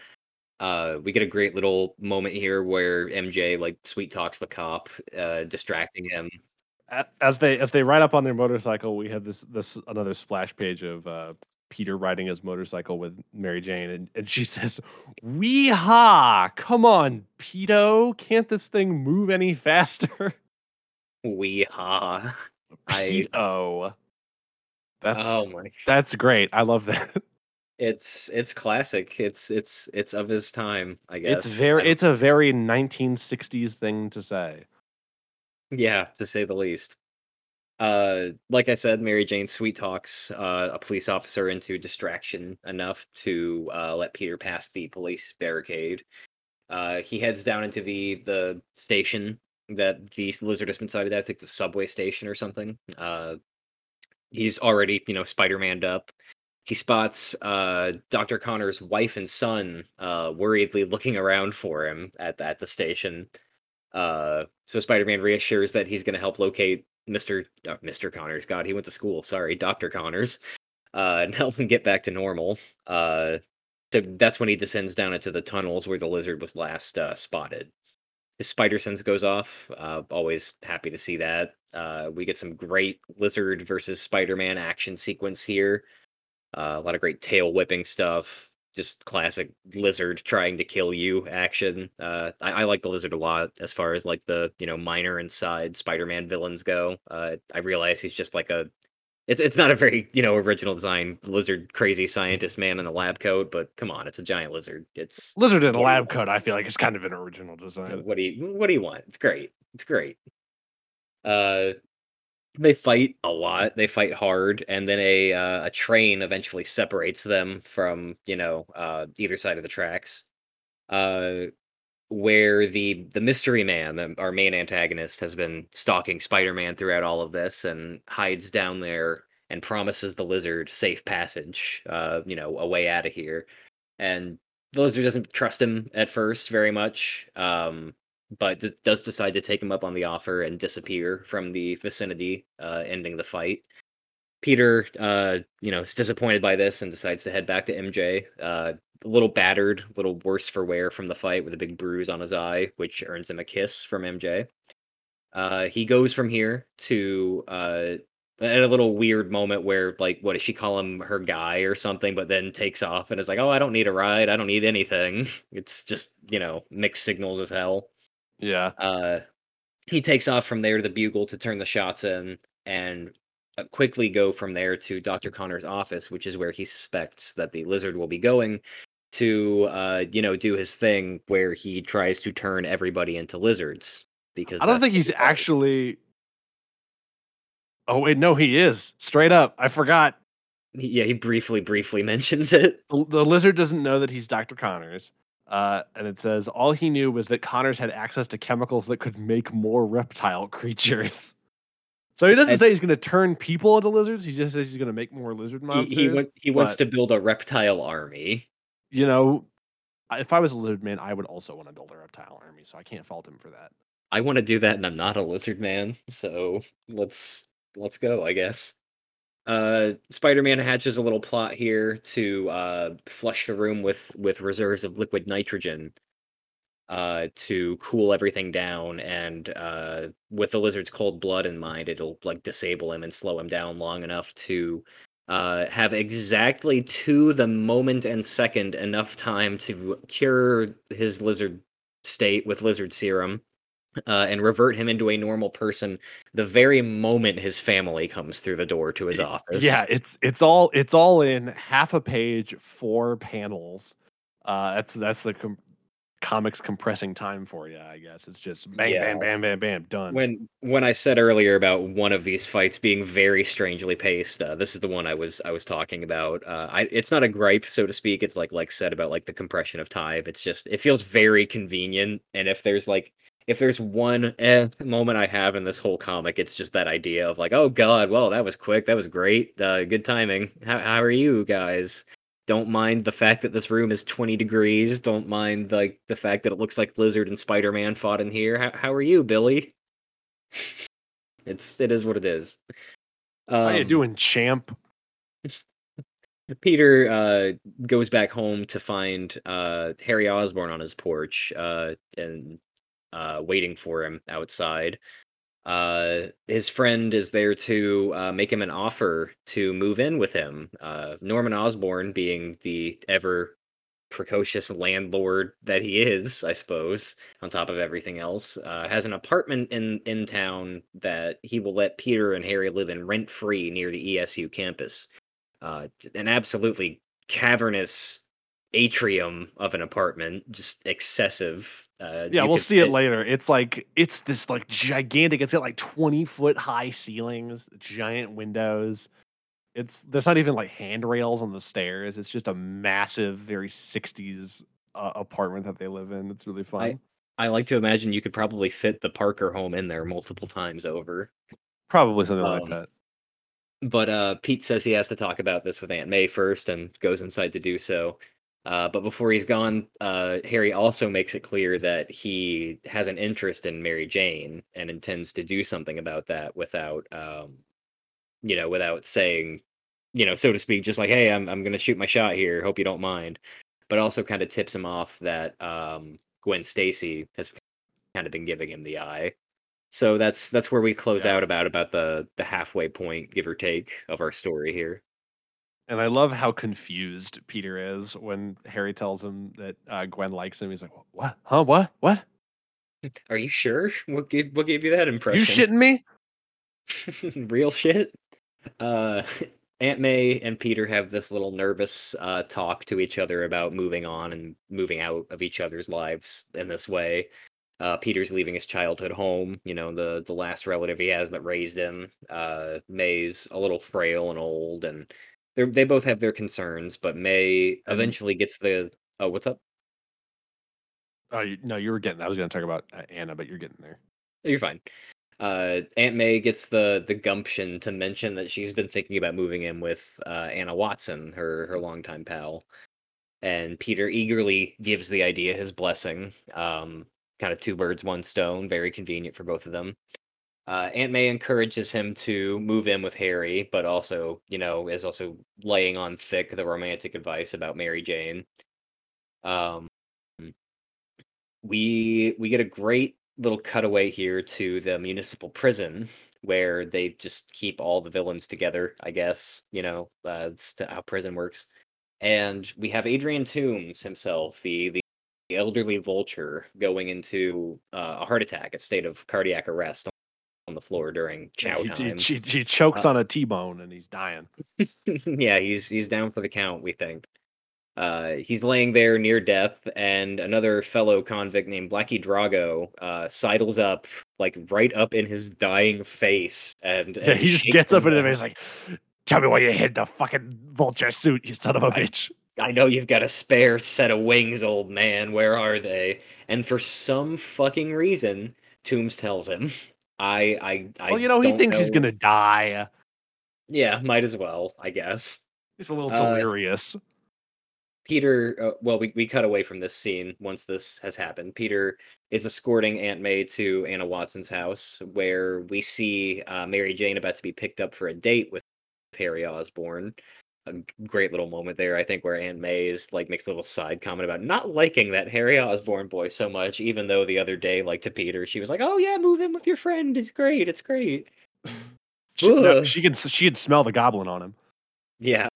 Uh, we get a great little moment here where MJ like sweet talks the cop, uh, distracting him. As they as they ride up on their motorcycle, we have this this another splash page of uh Peter riding his motorcycle with Mary Jane, and, and she [LAUGHS] says, Wee ha! Come on, Peto. Can't this thing move any faster? [LAUGHS] We ha. I- Peto. That's Oh my! that's great. I love that. It's it's classic. It's it's it's of his time. I guess It's very it's a very 1960s thing to say. yeah, to say the least. uh, like I said, Mary Jane sweet talks uh, a police officer into distraction enough to uh, let Peter pass the police barricade. Uh, he heads down into the the station that the lizard has been sighted at. I think the subway station or something. Uh, he's already you know Spider-Maned up. He spots uh, Dr. Connor's wife and son uh, worriedly looking around for him at at the station. Uh, so Spider-Man reassures that he's going to help locate Mr. Uh, Mr. Connors. God, he went to school. Sorry, Dr. Connors. [LAUGHS] Uh, and help him get back to normal. Uh, so that's when he descends down into the tunnels where the lizard was last uh, spotted. His spider sense goes off. Uh, always happy to see that. Uh, we get some great lizard versus Spider-Man action sequence here. Uh, a lot of great tail whipping stuff. Just classic lizard trying to kill you action. Uh, I, I like the lizard a lot as far as like the you know minor and side Spider-Man villains go. Uh, I realize he's just like a it's it's not a very you know original design lizard crazy scientist man in a lab coat, but come on, it's a giant lizard. It's Lizard in a what do you lab coat, I feel like it's kind of an original design. What do you what do you want? It's great. It's great. Uh, they fight a lot. They fight hard, and then a uh, a train eventually separates them from you know uh, either side of the tracks. Uh, where the the mystery man, the, our main antagonist, has been stalking Spider-Man throughout all of this, and hides down there and promises the lizard safe passage. Uh, you know, a way out of here. And the lizard doesn't trust him at first very much. Um, but d- does decide to take him up on the offer and disappear from the vicinity, uh, ending the fight. Peter, uh, you know, is disappointed by this and decides to head back to MJ. Uh, a little battered, a little worse for wear from the fight with a big bruise on his eye, which earns him a kiss from MJ. Uh, he goes from here to uh, at a little weird moment where, like, what does she call him, her guy or something? But then takes off and is like, "Oh, I don't need a ride. I don't need anything. [LAUGHS] It's just you know mixed signals as hell." Yeah. Uh, he takes off from there to the bugle to turn the shots in and uh, quickly go from there to Dr. Connor's office, which is where he suspects that the lizard will be going to, uh, you know, do his thing where he tries to turn everybody into lizards. Because I don't think he's he actually. Oh wait, no, he is straight up. I forgot. Yeah, he briefly, briefly [LAUGHS] mentions it. The, the lizard doesn't know that he's Dr. Connors. Uh, and it says all he knew was that Connors had access to chemicals that could make more reptile [LAUGHS] creatures. So he doesn't And- say he's going to turn people into lizards. He just says he's going to make more lizard He, monsters. he, want, he wants to build a reptile army. You know, if I was a lizard man, I would also want to build a reptile army. So I can't fault him for that. I want to do that, and I'm not a lizard man, so let's let's go. I guess. Uh, Spider-Man hatches a little plot here to uh, flush the room with with reserves of liquid nitrogen, uh, to cool everything down, and uh, with the lizard's cold blood in mind, it'll like disable him and slow him down long enough to uh, have exactly to the moment and second enough time to cure his lizard state with lizard serum uh, and revert him into a normal person the very moment his family comes through the door to his office. Yeah, it's it's all it's all in half a page, four panels. Uh, that's that's the com- comics compressing time for you, I guess. It's just bang, Yeah. bam, bam, bam, bam, done. When when I said earlier about one of these fights being very strangely paced, uh, this is the one I was I was talking about. Uh, I, it's not a gripe, so to speak. It's like like said about like the compression of time. It's just it feels very convenient. And if there's like if there's one eh, moment I have in this whole comic, it's just that idea of like, oh god, well that was quick, that was great, uh, good timing. How how are you guys? Don't mind the fact that this room is 20 degrees. Don't mind like the fact that it looks like Lizard and Spider-Man fought in here. How, how are you, Billy? [LAUGHS] it's it is what it is. How you Um, doing, champ? [LAUGHS] Peter uh, goes back home to find uh, Harry Osborn on his porch uh, and uh, waiting for him outside. Uh, his friend is there to uh, make him an offer to move in with him. Uh, Norman Osborn, being the ever precocious landlord that he is, I suppose, on top of everything else, uh, has an apartment in in town that he will let Peter and Harry live in rent free near the ESU campus. Uh, an absolutely cavernous atrium of an apartment, just excessive. Uh, Yeah, we'll see it fit- later. It's like it's this like gigantic. It's got like twenty foot high ceilings, giant windows. It's there's not even like handrails on the stairs. It's just a massive, very '60s uh, apartment that they live in. It's really fun. I like to imagine you could probably fit the Parker home in there multiple times over. Probably something like um, that. But uh, Pete says he has to talk about this with Aunt May first and goes inside to do so. Uh, but before he's gone, uh, Harry also makes it clear that he has an interest in Mary Jane and intends to do something about that without, um, you know, without saying, you know, so to speak, just like, "Hey, I'm I'm gonna shoot my shot here. Hope you don't mind." But also kind of tips him off that um, Gwen Stacy has kind of been giving him the eye. So that's that's where we close Yeah. out about about the the halfway point, give or take, of our story here. And I love how confused Peter is when Harry tells him that uh, Gwen likes him. He's like, "What? Huh? What? What? Are you sure? What gave what gave you that impression? You shitting me?" [LAUGHS] Real shit. Uh, [LAUGHS] Aunt May and Peter have this little nervous uh, talk to each other about moving on and moving out of each other's lives in this way. Uh, Peter's leaving his childhood home, you know, the the last relative he has that raised him. Uh, May's a little frail and old, and they they both have their concerns. But May eventually gets the oh, what's up? Oh, you, no, you were getting. I was going to talk about uh, Anna, but you're getting there. You're fine. Uh, Aunt May gets the the gumption to mention that she's been thinking about moving in with uh, Anna Watson, her her longtime pal, and Peter eagerly gives the idea his blessing. Um, kind of two birds, one stone, very convenient for both of them. Uh, Aunt May encourages him to move in with Harry, but also, you know, is also laying on thick the romantic advice about Mary Jane. Um, we we get a great little cutaway here to the municipal prison where they just keep all the villains together. I guess you know uh, that's how prison works. And we have Adrian Toombs himself, the the elderly vulture, going into uh, a heart attack, a state of cardiac arrest on the floor during chow he, he- he- he chokes Uh, on a T-bone and he's dying. [LAUGHS] yeah, he's he's down for the count, we think. Uh, he's laying there near death, and another fellow convict named Blackie Drago uh, sidles up, like right up in his dying face, and, Yeah, he just gets up in and he's like, "Tell me why you hid the fucking vulture suit, you son of a I- bitch." I know you've got a spare set of wings, old man. Where are they? And for some fucking reason, Toombs tells him. [LAUGHS] I I I well, you know, he thinks he's gonna die. Yeah, might as well, I guess. He's a little Uh, delirious. Peter, uh, well, we, we cut away from this scene once this has happened. Peter is escorting Aunt May to Anna Watson's house, where we see uh, Mary Jane about to be picked up for a date with Harry Osborn. A great little moment there, I think, where Aunt May is like makes a little side comment about not liking that Harry Osborn boy so much, even though the other day, like to Peter, she was like, "Oh yeah, move in with your friend. It's great. It's great." [LAUGHS] She, no, she can she can smell the goblin on him. Yeah.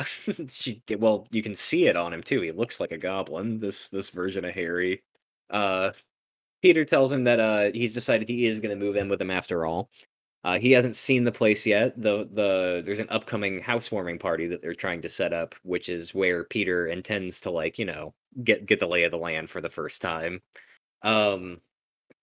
[LAUGHS] she did- well, you can see it on him too. He looks like a goblin, this this version of Harry. Uh Peter tells him that uh he's decided he is going to move in with him after all. Uh he hasn't seen the place yet. The the there's an upcoming housewarming party that they're trying to set up, which is where Peter intends to like, you know, get get the lay of the land for the first time. Um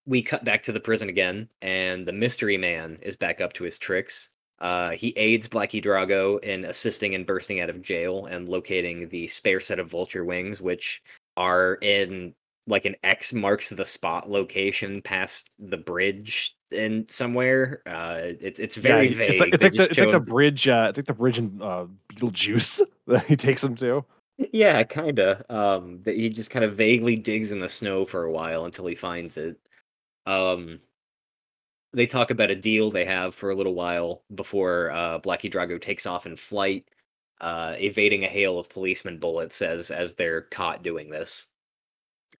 we cut back to the prison again, and the mystery man is back up to his tricks. Uh, he aids Blackie Drago in assisting in bursting out of jail and locating the spare set of vulture wings, which are in like an X marks the spot location past the bridge in somewhere. Uh, it's it's very yeah, vague. It's like, it's like the it's like the bridge. Uh, it's like the bridge in uh, Beetlejuice [LAUGHS] that he takes him to. Yeah, kinda. Um, that he just kind of vaguely digs in the snow for a while until he finds it. Um, they talk about a deal they have for a little while before uh, Blackie Drago takes off in flight, uh, evading a hail of policeman bullets as as they're caught doing this.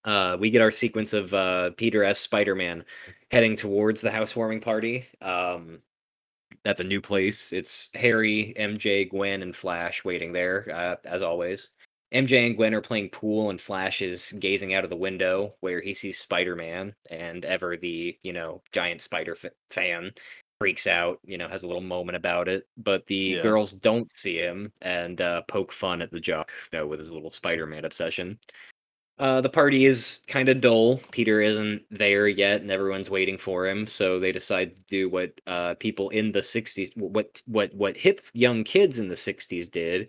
Uh, we get our sequence of uh, Peter as Spider-Man heading towards the housewarming party. Um, at the new place, it's Harry, MJ, Gwen, and Flash waiting there uh, as always. MJ and Gwen are playing pool, and Flash is gazing out of the window where he sees Spider Man and ever the, you know, giant spider f- fan. freaks out, you know, has a little moment about it. But the Yeah. girls don't see him and uh, poke fun at the jock, you know, with his little Spider-Man obsession. Uh, the party is kind of dull. Peter isn't there yet, and everyone's waiting for him. So they decide to do what uh, people in the '60s, what what what hip young kids in the '60s did,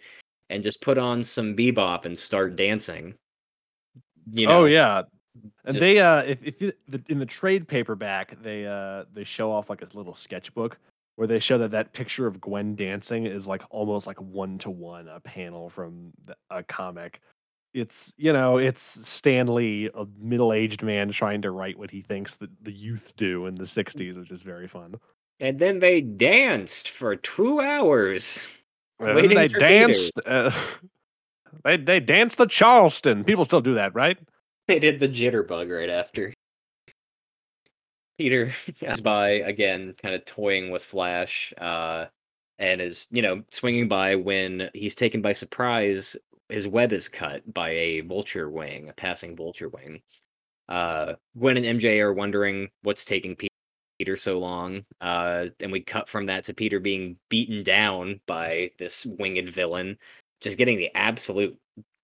and just put on some bebop and start dancing. You know, oh yeah, and they just- uh, if if you, the, in the trade paperback they uh they show off like a little sketchbook where they show that that picture of Gwen dancing is like almost like one to one a panel from the, a comic. It's you know it's Stan Lee, a middle aged man trying to write what he thinks that the youth do in the '60s, which is very fun. and then they danced for two hours. And then they danced. Uh, [LAUGHS] they they danced the Charleston. People still do that, right? They did the jitterbug right after. Peter [LAUGHS] is by again, kind of toying with Flash, uh, and is you know swinging by when he's taken by surprise. His web is cut by a vulture wing, a passing vulture wing. Uh, Gwen and MJ are wondering what's taking Peter so long, uh, and we cut from that to Peter being beaten down by this winged villain, just getting the absolute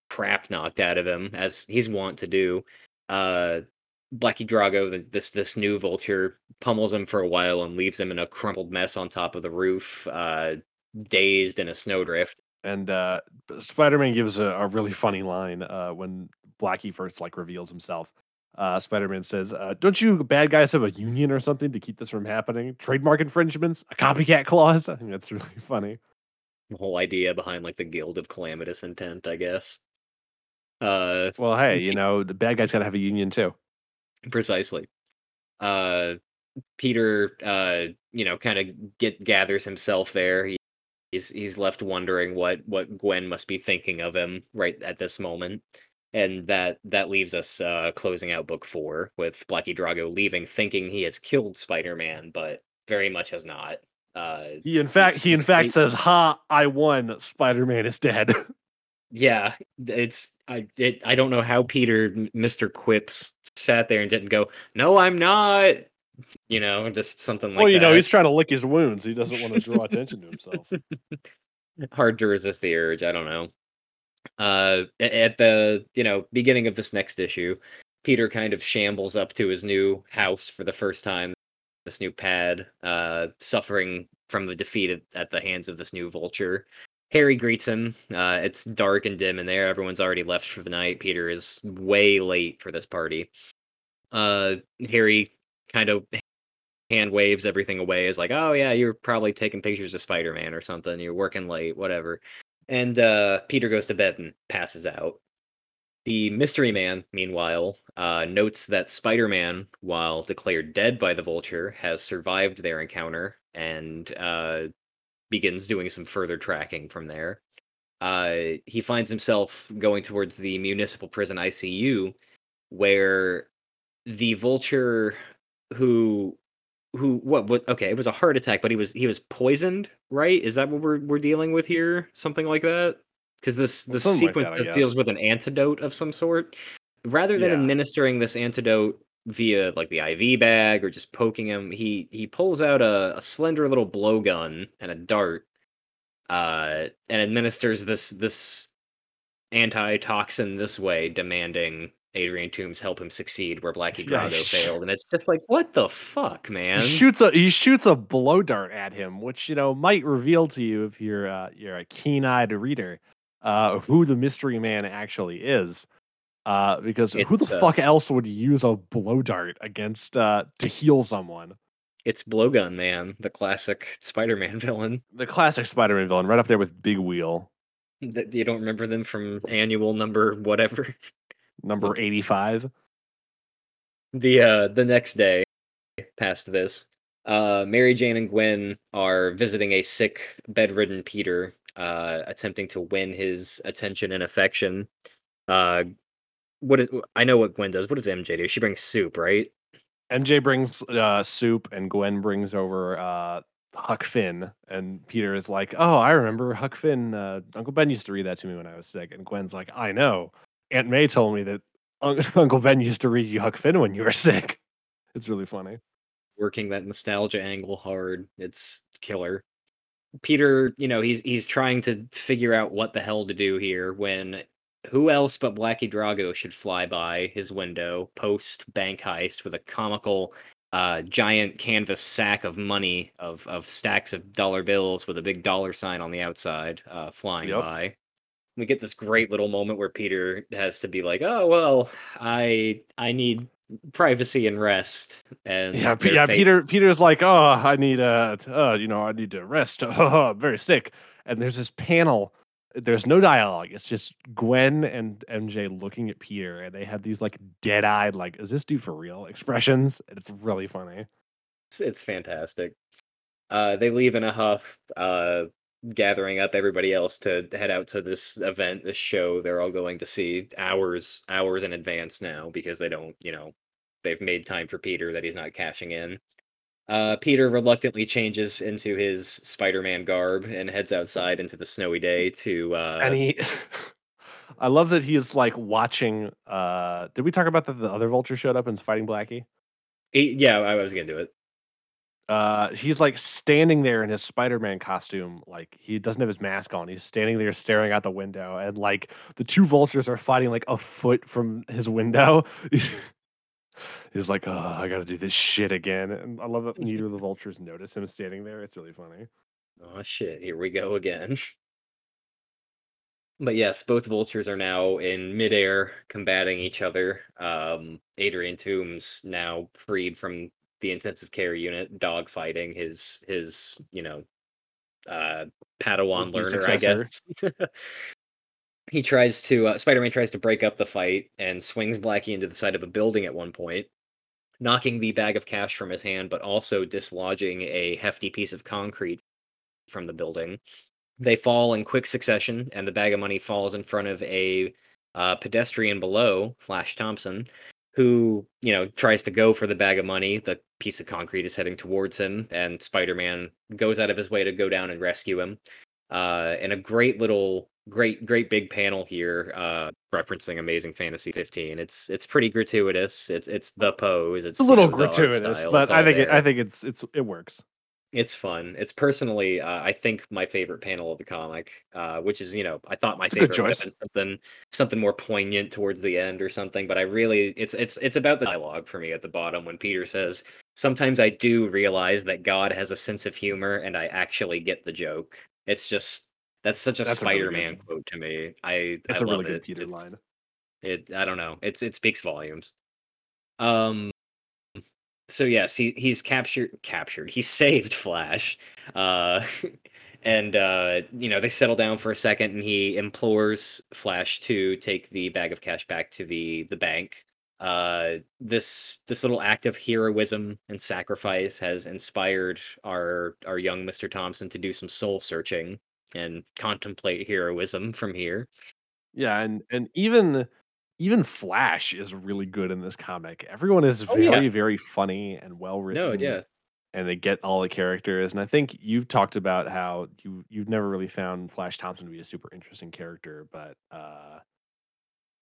crap knocked out of him as he's wont to do. Uh, Blackie Drago, this this new vulture, pummels him for a while and leaves him in a crumpled mess on top of the roof, uh, dazed in a snowdrift. And uh, Spider-Man gives a, a really funny line uh, when Blackie first like reveals himself. Uh, Spider-Man says, uh, "Don't you bad guys have a union or something to keep this from happening? Trademark infringements, a copycat clause." [LAUGHS] I think that's really funny. The whole idea behind like the Guild of Calamitous Intent, I guess. Uh, Well, hey, you know the bad guys gotta have a union too. precisely. Uh, Peter, uh, you know, kind of get gathers himself there. He, he's he's left wondering what what Gwen must be thinking of him right at this moment, and that that leaves us uh, closing out book four with Blackie Drago leaving, thinking he has killed Spider-Man, but very much has not. Uh, He in fact He's- he in fact says, "Ha, I won. Spider-Man is dead." [LAUGHS] Yeah, it's I it, I don't know how Peter Mr. Quips sat there and didn't go, "No, I'm not." You know, just something like that. well, you know he's trying to lick his wounds. He doesn't want to draw attention to himself. [LAUGHS] hard to resist the urge. I don't know. Uh, at the you know beginning of this next issue, Peter kind of shambles up to his new house for the first time. This new pad, uh, suffering from the defeat at, at the hands of this new vulture. Harry greets him. Uh, it's dark and dim in there. Everyone's already left for the night. Peter is way late for this party. Uh, Harry kind of hand waves everything away is like, oh yeah, you're probably taking pictures of Spider-Man or something. You're working late, whatever. And uh, Peter goes to bed and passes out. The mystery man, meanwhile, uh, notes that Spider-Man, while declared dead by the Vulture, has survived their encounter and uh, begins doing some further tracking from there. Uh, he finds himself going towards the municipal prison ICU, where the Vulture, who who what what okay it was a heart attack but he was he was poisoned right is that what we're we're dealing with here something like that because this Well, this something like sequence that, I just guess. deals with an antidote of some sort rather than Yeah. administering this antidote via like the iv bag or just poking him he he pulls out a, a slender little blowgun and a dart uh and administers this this antitoxin this way demanding Adrian Toombs help him succeed where Blackie Yeah, Drago sh- failed, and it's just like, what the fuck, man? He shoots a he shoots a blow dart at him, which you know might reveal to you if you're uh, you're a keen-eyed reader uh, who the mystery man actually is. Uh, because who the uh, fuck else would use a blow dart against uh, to heal someone? It's Blowgun Man, the classic Spider-Man [LAUGHS] villain. The classic Spider-Man villain, right up there with Big Wheel, That you don't remember them from annual number whatever. [LAUGHS] number eighty-five. The uh the next day, past this, uh Mary Jane and Gwen are visiting a sick, bedridden Peter, uh, attempting to win his attention and affection. Uh what is I know what Gwen does. What does MJ do? She brings soup, right? MJ brings uh, soup, and Gwen brings over uh, Huck Finn. And Peter is like, "Oh, I remember Huck Finn. Uh, Uncle Ben used to read that to me when I was sick." And Gwen's like, "I know. Aunt May told me that Un- [LAUGHS] Uncle Ben used to read you Huck Finn when you were [LAUGHS] sick." It's really funny. working that nostalgia angle hard. It's killer. Peter, you know, he's he's trying to figure out what the hell to do here when who else but Blackie Drago should fly by his window post bank heist with a comical uh, giant canvas sack of money of of stacks of dollar bills with a big dollar sign on the outside uh, flying Yep. by. We get this great little moment where Peter has to be like, "Oh well, I I need privacy and rest." And Yeah, P- yeah. fate Peter is- Peter's like, oh, I need a t- uh, you know, I need to rest. I'm [LAUGHS] very sick. And there's this panel. There's no dialogue. It's just Gwen and MJ looking at Peter, and they have these like dead-eyed, like, is this dude for real? Expressions, and it's really funny. It's, it's fantastic. Uh, they leave in a huff, uh, gathering up everybody else to head out to this event, this show they're all going to see hours, hours in advance now because they don't, you know, they've made time for Peter that he's not cashing in. Uh, Peter reluctantly changes into his Spider-Man garb and heads outside into the snowy day to. Uh, and he, [LAUGHS] I love that he is like watching. uh Did we talk about that the other Vulture showed up and is fighting Blackie? he- yeah, I was gonna do it. Uh he's like standing there in his spider-man costume like he doesn't have his mask on he's standing there staring out the window and like the two vultures are fighting like a foot from his window [LAUGHS] he's like oh i gotta do this shit again and i love that neither of the vultures notice him standing there it's really funny Oh shit, here we go again. But yes, both vultures are now in midair combating each other. Um, Adrian Toombs now freed from the intensive care unit, dogfighting his his you know uh, Padawan learner, I guess. [LAUGHS] he tries to uh, Spider-Man tries to break up the fight and swings Blackie into the side of a building at one point, knocking the bag of cash from his hand, but also dislodging a hefty piece of concrete from the building. They fall in quick succession, and the bag of money falls in front of a uh, pedestrian below, Flash Thompson, who you know tries to go for the bag of money. The piece of concrete is heading towards him, and Spider-Man goes out of his way to go down and rescue him. Uh, and a great little, great, great big panel here, uh, referencing Amazing Fantasy 15. It's it's pretty gratuitous. It's it's the pose. It's a you little know, gratuitous but i think it, i think it's it's it works It's fun. It's personally, uh, I think, my favorite panel of the comic, uh, which is, you know, I thought my It's favorite would have choice. been something, something more poignant towards the end or something. But I really, it's, it's, it's about the dialogue for me at the bottom when Peter says, "Sometimes I do realize that God has a sense of humor, and I actually get the joke." It's just that's such a That's a really Spider-Man quote to me. I, that's I a love really good it. peter It's- line it i don't know it's it speaks volumes um so yes he he's captured captured he saved flash uh [LAUGHS] and uh you know they settle down for a second and he implores flash to take the bag of cash back to the the bank. Uh this this little act of heroism and sacrifice has inspired our our young mr thompson to do some soul searching and contemplate heroism from here. Yeah, and and even even Flash is really good in this comic. Everyone is Oh, yeah. very very funny and well written. no yeah and they get all the characters. And I think you've talked about how you you've never really found Flash Thompson to be a super interesting character, but uh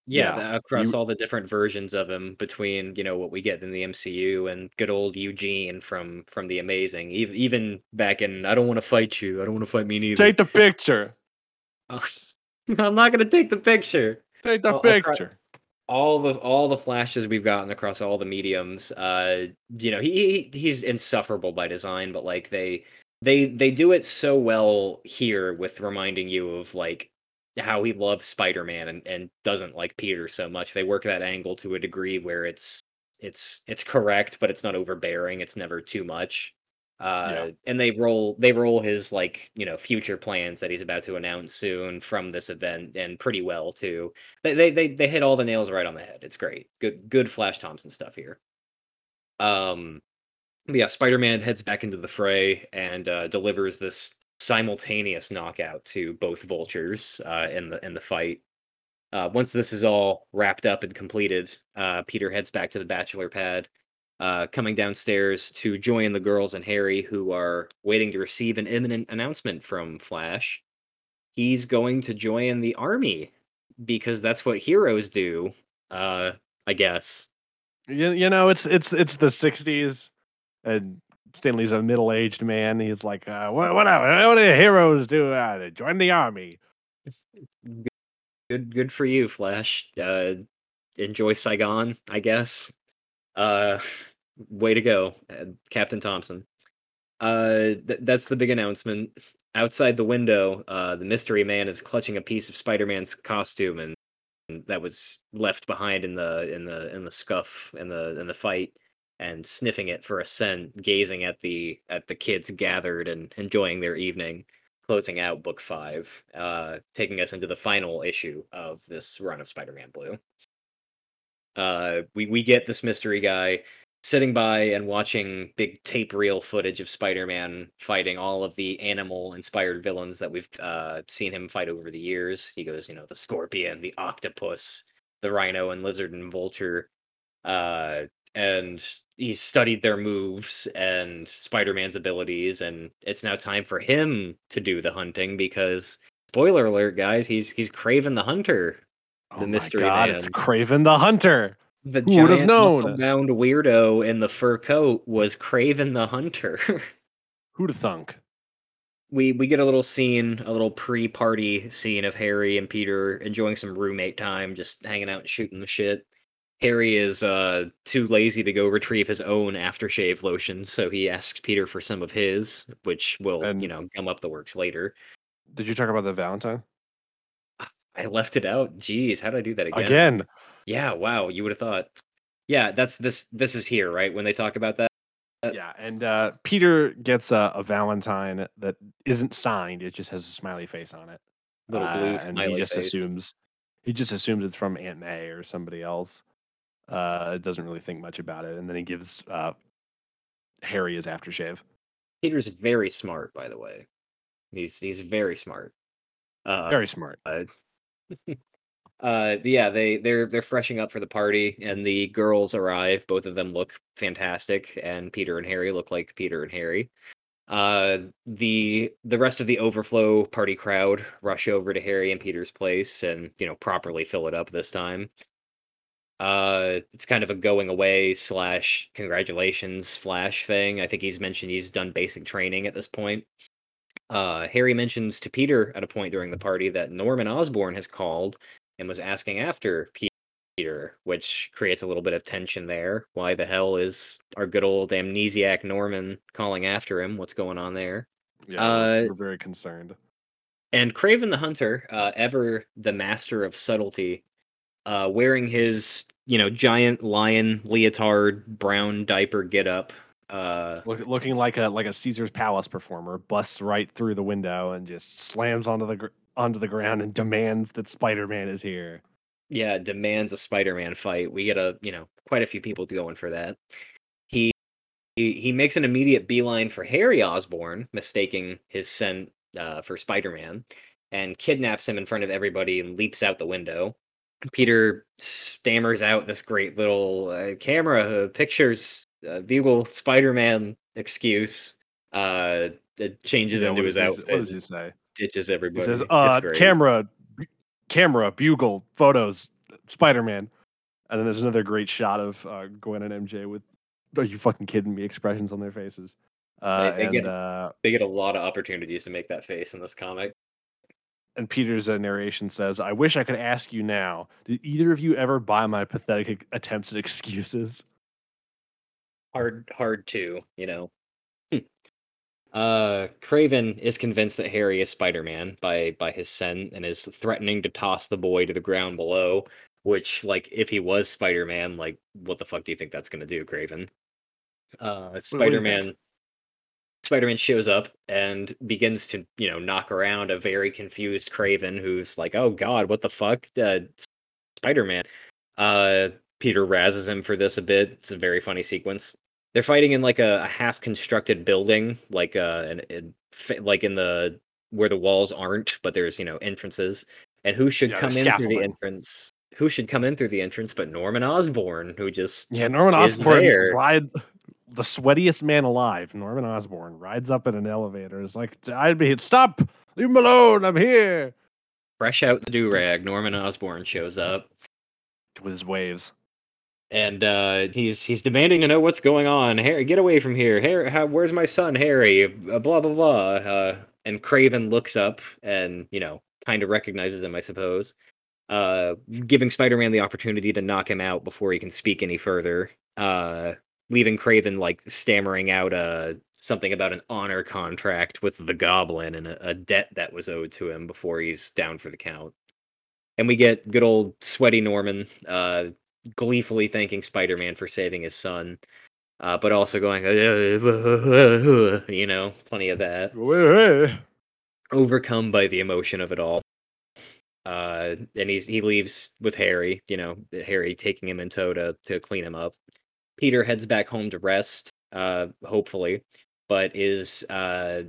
Yeah, Yeah, across you- all the different versions of him between, you know, what we get in the MCU and good old Eugene from from the Amazing. Even even back in I don't want to fight you. I don't want to fight me neither. take the picture. [LAUGHS] I'm not gonna take the picture. Take the I'll- picture. All the all the flashes we've gotten across all the mediums, uh, you know, he, he he's insufferable by design, but like they they they do it so well here with reminding you of like how he loves Spider-Man and, and doesn't like Peter so much. They work that angle to a degree where it's it's it's correct, but it's not overbearing. It's never too much. Uh, and they roll they roll his like you know future plans that he's about to announce soon from this event and pretty well too. They they they, they hit all the nails right on the head. It's great. Good good Flash Thompson stuff here. Um, yeah, Spider-Man heads back into the fray and uh, delivers this simultaneous knockout to both vultures uh, in the in the fight. Uh, once this is all wrapped up and completed, uh, Peter heads back to the bachelor pad, uh, coming downstairs to join the girls and Harry, who are waiting to receive an imminent announcement from Flash. He's going to join the army because that's what heroes do. Uh, I guess. You, you know, it's it's it's the '60s, and Stan Lee's a middle-aged man. He's like, uh, what, what, what do heroes do? Uh, join the army. Good, good for you, Flash. Uh, enjoy Saigon, I guess. Uh, way to go, uh, Captain Thompson. Uh, th- that's the big announcement. Outside the window, uh, the mystery man is clutching a piece of Spider-Man's costume, and, and that was left behind in the in the in the scuff in the in the fight, and sniffing it for a scent, gazing at the at the kids gathered and enjoying their evening. Closing out book five, uh, taking us into the final issue of this run of Spider-Man Blue. Uh, we we get this mystery guy sitting by and watching big tape reel footage of Spider-Man fighting all of the animal-inspired villains that we've uh, seen him fight over the years. He goes, you know, the Scorpion, the Octopus, the Rhino, and Lizard and Vulture, uh, and he's studied their moves and Spider-Man's abilities, and it's now time for him to do the hunting because, spoiler alert, guys, he's he's Kraven the Hunter. Oh The my mystery God, man. it's Kraven the Hunter. The Who would've giant known? muscle-bound weirdo in the fur coat was Kraven the Hunter. [LAUGHS] Who'd have thunk? we we get a little scene, a little pre-party scene of Harry and Peter enjoying some roommate time, just hanging out and shooting the shit. Harry is uh too lazy to go retrieve his own aftershave lotion, so he asks Peter for some of his, which will, And- you know, gum up the works later. Did you talk about the Valentine I left it out. Jeez, how did I do that again? again? Yeah, wow, you would have thought. Yeah, that's this this is here, right? When they talk about that. Yeah, and uh, Peter gets a, a Valentine that isn't signed; it just has a smiley face on it. Little blue Uh, and he just face. assumes he just assumes it's from Aunt May or somebody else. Uh, doesn't really think much about it, and then he gives uh, Harry his aftershave. Peter's very smart, by the way. He's he's very smart. Uh, Very smart. uh yeah they they're they're freshing up for the party and the girls arrive. Both of them look fantastic and peter and harry look like peter and harry. Uh the the rest of the overflow party crowd rush over to harry and peter's place and you know properly fill it up this time. Uh it's kind of a going away slash congratulations flash thing. I think he's mentioned he's done basic training at this point uh harry mentions to peter at a point during the party that norman osborn has called and was asking after Peter, which creates a little bit of tension there. Why the hell is our good old amnesiac Norman calling after him? What's going on there? Yeah, Uh, we're, very concerned. And Kraven the Hunter, uh, ever the master of subtlety, uh, wearing his you know giant lion leotard brown diaper get up. Uh, Look, looking like a like a Caesar's Palace performer, busts right through the window and just slams onto the gr- onto the ground and demands that Spider-Man is here. yeah, demands a Spider-Man fight. We get a you know quite a few people going for that. He he, he makes an immediate beeline for Harry Osborn, mistaking his scent uh, for Spider-Man, and kidnaps him in front of everybody and leaps out the window. Peter stammers out this great little uh, camera uh, pictures uh, bugle Spider-Man excuse. Uh, it changes Yeah, into his outfit, What does he say? ditches He everybody. says, It's "Uh, camera, bu- camera, bugle, photos, Spider-Man." And then there's another great shot of uh, Gwen and MJ with "Are you fucking kidding me?" expressions on their faces. Uh, They- they and get- uh, They get a lot of opportunities to make that face in this comic. and Peter's uh, narration says, "I wish I could ask you now. Did either of you ever buy my pathetic attempts at excuses?" Hard hard to you know? Hmm. uh kraven is convinced that harry is spider-man by by his scent and is threatening to toss the boy to the ground below which like if he was spider-man like what the fuck do you think that's gonna do kraven? Uh do you think? spider-man spider-man shows up and begins to you know knock around a very confused kraven who's like oh god what the fuck? Uh, spider-man. Uh peter razzes him for this a bit. It's a very funny sequence they're fighting in like a, a half constructed building like uh an, an, like in the where the walls aren't but there's you know entrances and who should Yeah, come there's in through the entrance who should come in through the entrance but norman osborn who just Yeah, Norman Osborn there. rides the sweatiest man alive. Norman Osborn rides up in an elevator. Is like, "I'd be stop, leave him alone. I'm here." fresh out the do-rag norman osborn shows up With his waves. And uh, he's he's demanding to know what's going on. Harry, get away from here. Harry, how, where's my son, Harry? Uh, blah blah blah. Uh, and Kraven looks up and you know kind of recognizes him, I suppose. Uh, giving Spider-Man the opportunity to knock him out before he can speak any further. Uh, leaving Kraven like stammering out something about an honor contract with the Goblin and a, a debt that was owed to him before he's down for the count. And we get good old sweaty Norman uh, gleefully thanking Spider-Man for saving his son, uh, but also going, [LAUGHS] you know, plenty of that. Overcome by the emotion of it all. Uh, and he's he leaves with Harry, you know, Harry taking him in tow to to clean him up. Peter heads back home to rest, uh, hopefully, but is uh,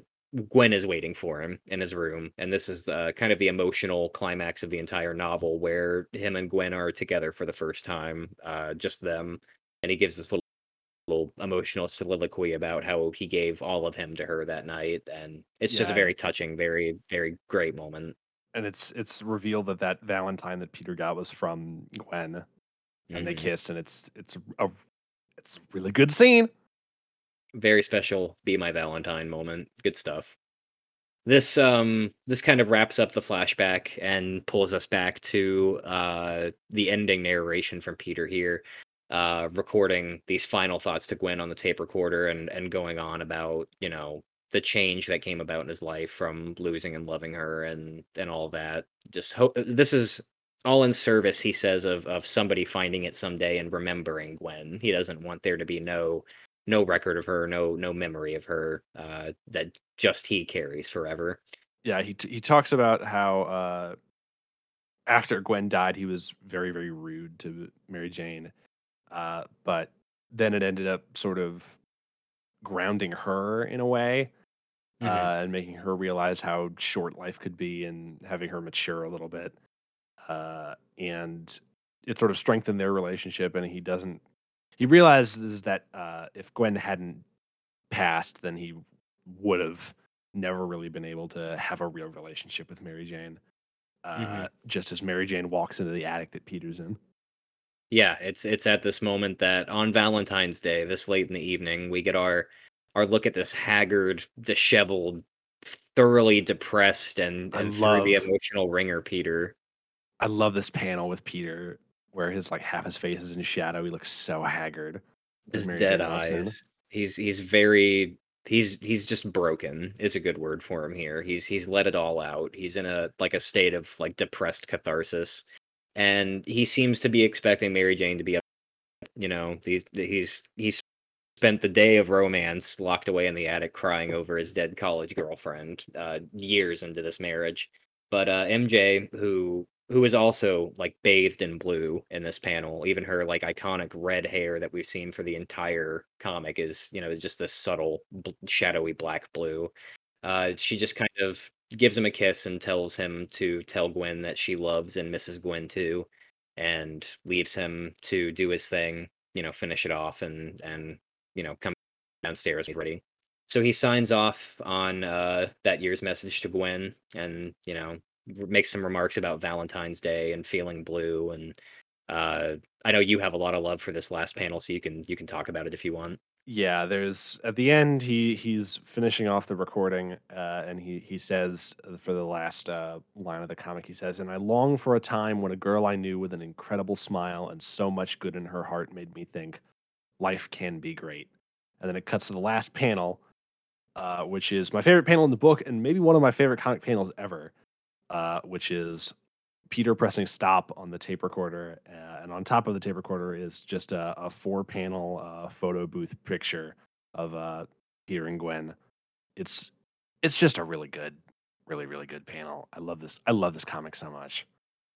Gwen is waiting for him in his room, and this is uh, kind of the emotional climax of the entire novel, where him and Gwen are together for the first time, uh, just them, and he gives this little, little emotional soliloquy about how he gave all of him to her that night, and it's just a very touching, very very great moment. and it's it's revealed that that Valentine that Peter got was from Gwen, and they Mhm. kissed, and it's it's a it's a really good scene. Very special be my valentine moment good stuff. This um this kind of wraps up the flashback and pulls us back to uh the ending narration from peter here uh recording these final thoughts to gwen on the tape recorder and and going on about you know the change that came about in his life from losing and loving her and and all that. Just hope this is all in service he says of of somebody finding it someday and remembering gwen. He doesn't want there to be no no record of her, no no memory of her uh, that just he carries forever. Yeah, he t- he talks about how uh, after Gwen died, he was very very rude to Mary Jane, uh, but then it ended up sort of grounding her in a way Mhm. uh, and making her realize how short life could be and having her mature a little bit. Uh, and it sort of strengthened their relationship. And he doesn't, he realizes that uh, if Gwen hadn't passed, then he would have never really been able to have a real relationship with Mary Jane. Uh, Mhm. Just as Mary Jane walks into the attic that Peter's in. Yeah, it's it's at this moment that on Valentine's Day, this late in the evening, we get our our look at this haggard, disheveled, thoroughly depressed, and and through the emotional ringer, Peter. I love this panel with Peter where his like half his face is in shadow. He looks so haggard. His Mary dead Jane eyes. He's he's very he's he's just broken is a good word for him here. He's he's let it all out. He's in a like a state of like depressed catharsis. And he seems to be expecting Mary Jane to be up you know, he's he's he's spent the day of romance locked away in the attic crying over his dead college girlfriend uh years into this marriage. But uh MJ who who is also like bathed in blue in this panel. Even her like iconic red hair that we've seen for the entire comic is, you know, just this subtle bl- shadowy black blue. Uh, she just kind of gives him a kiss and tells him to tell Gwen that she loves and misses Gwen too, and leaves him to do his thing, you know, finish it off and and you know come downstairs he's ready. So he signs off on uh, that year's message to Gwen, and you know makes some remarks about Valentine's Day and feeling blue. And uh, I know you have a lot of love for this last panel, so you can you can talk about it if you want. Yeah, there's at the end he he's finishing off the recording uh, and he he says uh, for the last uh, line of the comic he says and I long for a time when a girl I knew with an incredible smile and so much good in her heart made me think life can be great. And then it cuts to the last panel uh, which is my favorite panel in the book and maybe one of my favorite comic panels ever uh, which is Peter pressing stop on the tape recorder, uh, and on top of the tape recorder is just a, a four-panel uh, photo booth picture of uh, Peter and Gwen. It's it's just a really good, really really good panel. I love this. I love this comic so much.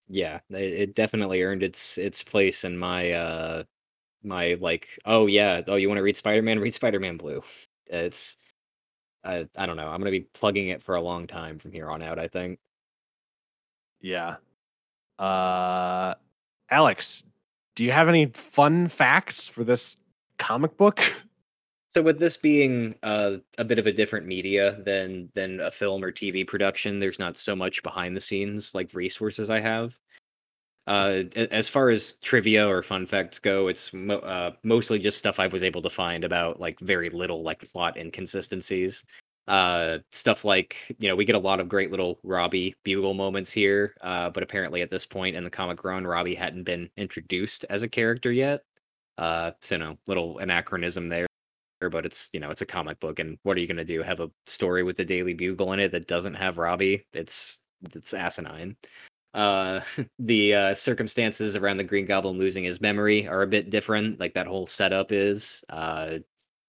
Yeah, it, it definitely earned its its place in my uh my like oh yeah oh you want to read Spider-Man read Spider-Man Blue. It's I I don't know I'm gonna be plugging it for a long time from here on out I think. Yeah. Uh, Alex, do you have any fun facts for this comic book? [LAUGHS] So with this being uh, a bit of a different media than than a film or TV production, there's not so much behind the scenes like resources I have. Uh, as far as trivia or fun facts go, it's mo- uh, mostly just stuff I was able to find about like very little like plot inconsistencies. Uh, stuff like you know we get a lot of great little Robbie bugle moments here, uh, but apparently at this point in the comic run, Robbie hadn't been introduced as a character yet. Uh, so you know, little anachronism there but it's you know it's a comic book and what are you going to do? Have a story with the daily bugle in it that doesn't have robbie? It's it's asinine. Uh [LAUGHS] the uh circumstances around the green goblin losing his memory are a bit different like that whole setup is uh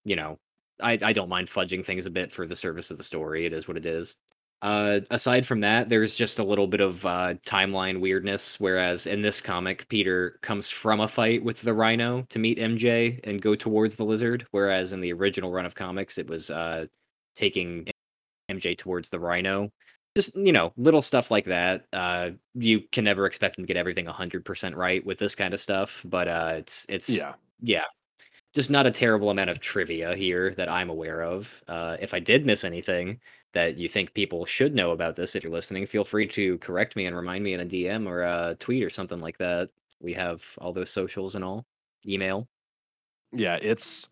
you know i i don't mind fudging things a bit for the service of the story it is what it is uh, aside from that, there's just a little bit of uh, timeline weirdness. Whereas in this comic, Peter comes from a fight with the Rhino to meet MJ and go towards the Lizard. Whereas in the original run of comics, it was uh, taking MJ towards the Rhino. Just you know, little stuff like that. Uh, you can never expect him to get everything 100% right with this kind of stuff, but uh, it's it's Yeah. yeah, just not a terrible amount of trivia here that I'm aware of. Uh, if I did miss anything that you think people should know about this, if you're listening, feel free to correct me and remind me in a DM or a tweet or something like that. We have all those socials and all, email. Yeah, it's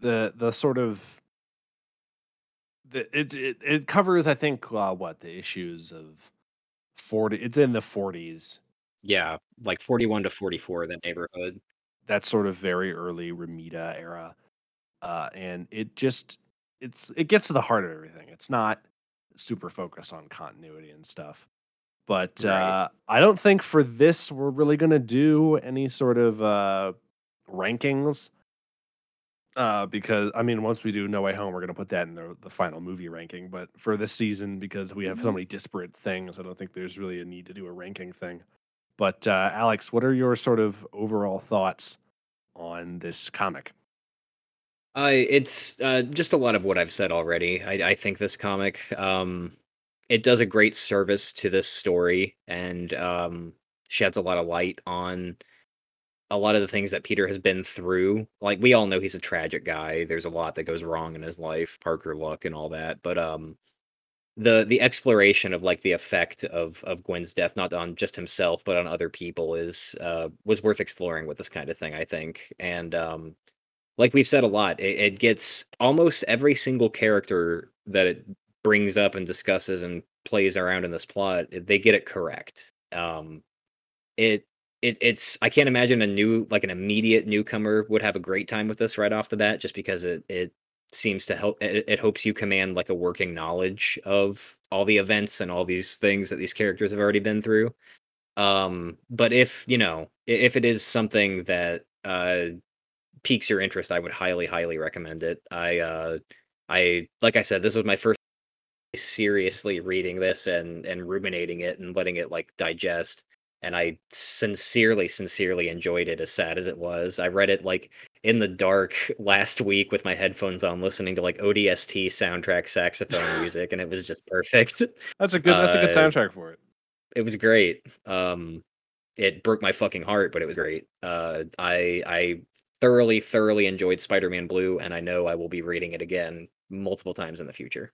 the the sort of the it it, it covers I think uh, what the issues of 40 it's in the 40s. Yeah, like 41 to 44, that neighborhood. That sort of very early Romita era. Uh and it just it's it gets to the heart of everything. It's not super focused on continuity and stuff. But Right. uh I don't think for this we're really going to do any sort of uh rankings Uh, because I mean, once we do No Way Home, we're gonna put that in the the final movie ranking. But for this season, because we have so many disparate things, I don't think there's really a need to do a ranking thing. But uh, Alex, what are your sort of overall thoughts on this comic? It's uh, just a lot of what I've said already. I, I think this comic, um, it does a great service to this story and um, sheds a lot of light on a lot of the things that Peter has been through. Like we all know he's a tragic guy. There's a lot that goes wrong in his life, Parker luck and all that. But um the the exploration of like the effect of of Gwen's death not on just himself but on other people is uh was worth exploring with this kind of thing, I think. And um like we've said a lot, it, it gets almost every single character that it brings up and discusses and plays around in this plot, they get it correct. Um it it it's I can't imagine a new like an immediate newcomer would have a great time with this right off the bat just because it it seems to help it, it hopes you command like a working knowledge of all the events and all these things that these characters have already been through. Um but if, you know, if it is something that uh piques your interest, I would highly highly recommend it. I uh I like I said this was my first seriously reading this and and ruminating it and letting it like digest and i sincerely sincerely enjoyed it as sad as it was i read it like in the dark last week with my headphones on listening to like odst soundtrack saxophone [LAUGHS] music and it was just perfect That's a good. That's a good uh soundtrack for it. it was great um it broke my fucking heart but it was great uh i i thoroughly thoroughly enjoyed spider-man blue and i know i will be reading it again multiple times in the future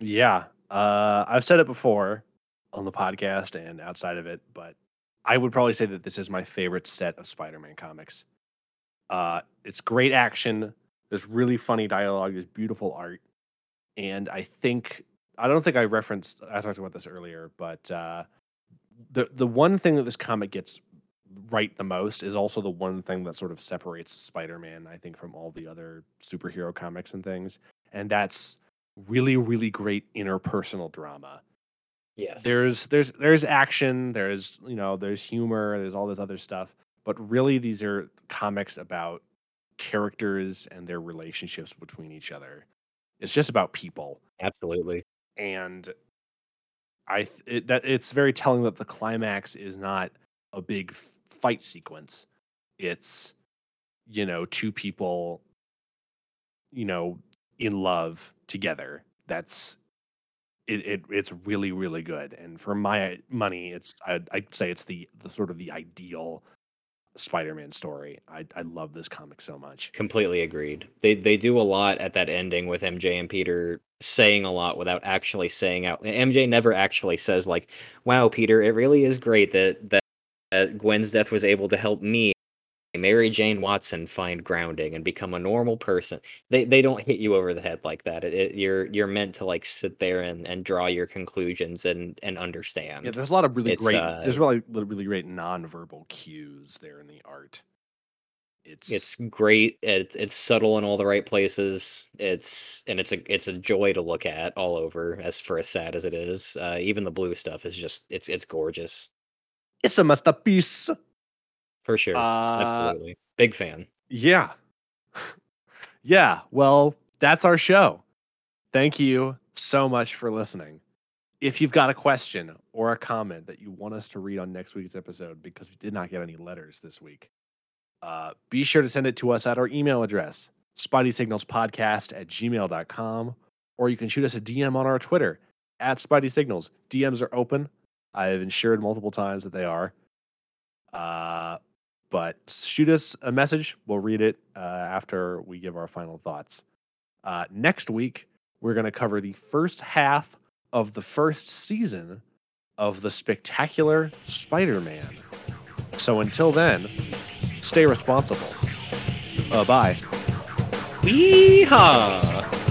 Yeah, uh, I've said it before on the podcast and outside of it, but I would probably say that this is my favorite set of Spider-Man comics. Uh, it's great action. There's really funny dialogue. There's beautiful art, and I think I don't think I referenced. I talked about this earlier, but uh, the the one thing that this comic gets right the most is also the one thing that sort of separates Spider-Man, I think, from all the other superhero comics and things, and that's really really great interpersonal drama yes there's there's there's action there's you know there's humor there's all this other stuff but really these are comics about characters and their relationships between each other. It's just about people. Absolutely. And i th- it, that it's very telling that the climax is not a big fight sequence. It's you know two people you know in love together. That's it, it it's really really good. And for my money it's I'd, I'd say it's the the sort of the ideal spider-man story i i love this comic so much Completely agreed. They they do a lot at that ending with MJ and Peter saying a lot without actually saying out. MJ never actually says like, "Wow, Peter, it really is great that that Gwen's death was able to help me, Mary Jane Watson, find grounding and become a normal person. They they don't hit you over the head like that. It, it, you're you're meant to like sit there and, and draw your conclusions and and understand. Yeah, there's a lot of really It's, great. uh, there's really really great nonverbal cues there in the art. It's it's great. It's it's subtle in all the right places. It's and it's a it's a joy to look at all over. As for as sad as it is, uh, even the blue stuff is just it's it's gorgeous it's a masterpiece. For sure. Uh, Absolutely, big fan. Yeah. [LAUGHS] yeah. Well, that's our show. Thank you so much for listening. If you've got a question or a comment that you want us to read on next week's episode because we did not get any letters this week, uh, be sure to send it to us at our email address, spideysignalspodcast at gmail.com, or you can shoot us a DM on our Twitter at Spidey Signals. DMs are open. I've ensured multiple times that they are. Uh, but shoot us a message. We'll read it uh, after we give our final thoughts. Uh, next week, we're going to cover the first half of the first season of the spectacular Spider Man. So until then, stay responsible. Uh, bye. Yeehaw!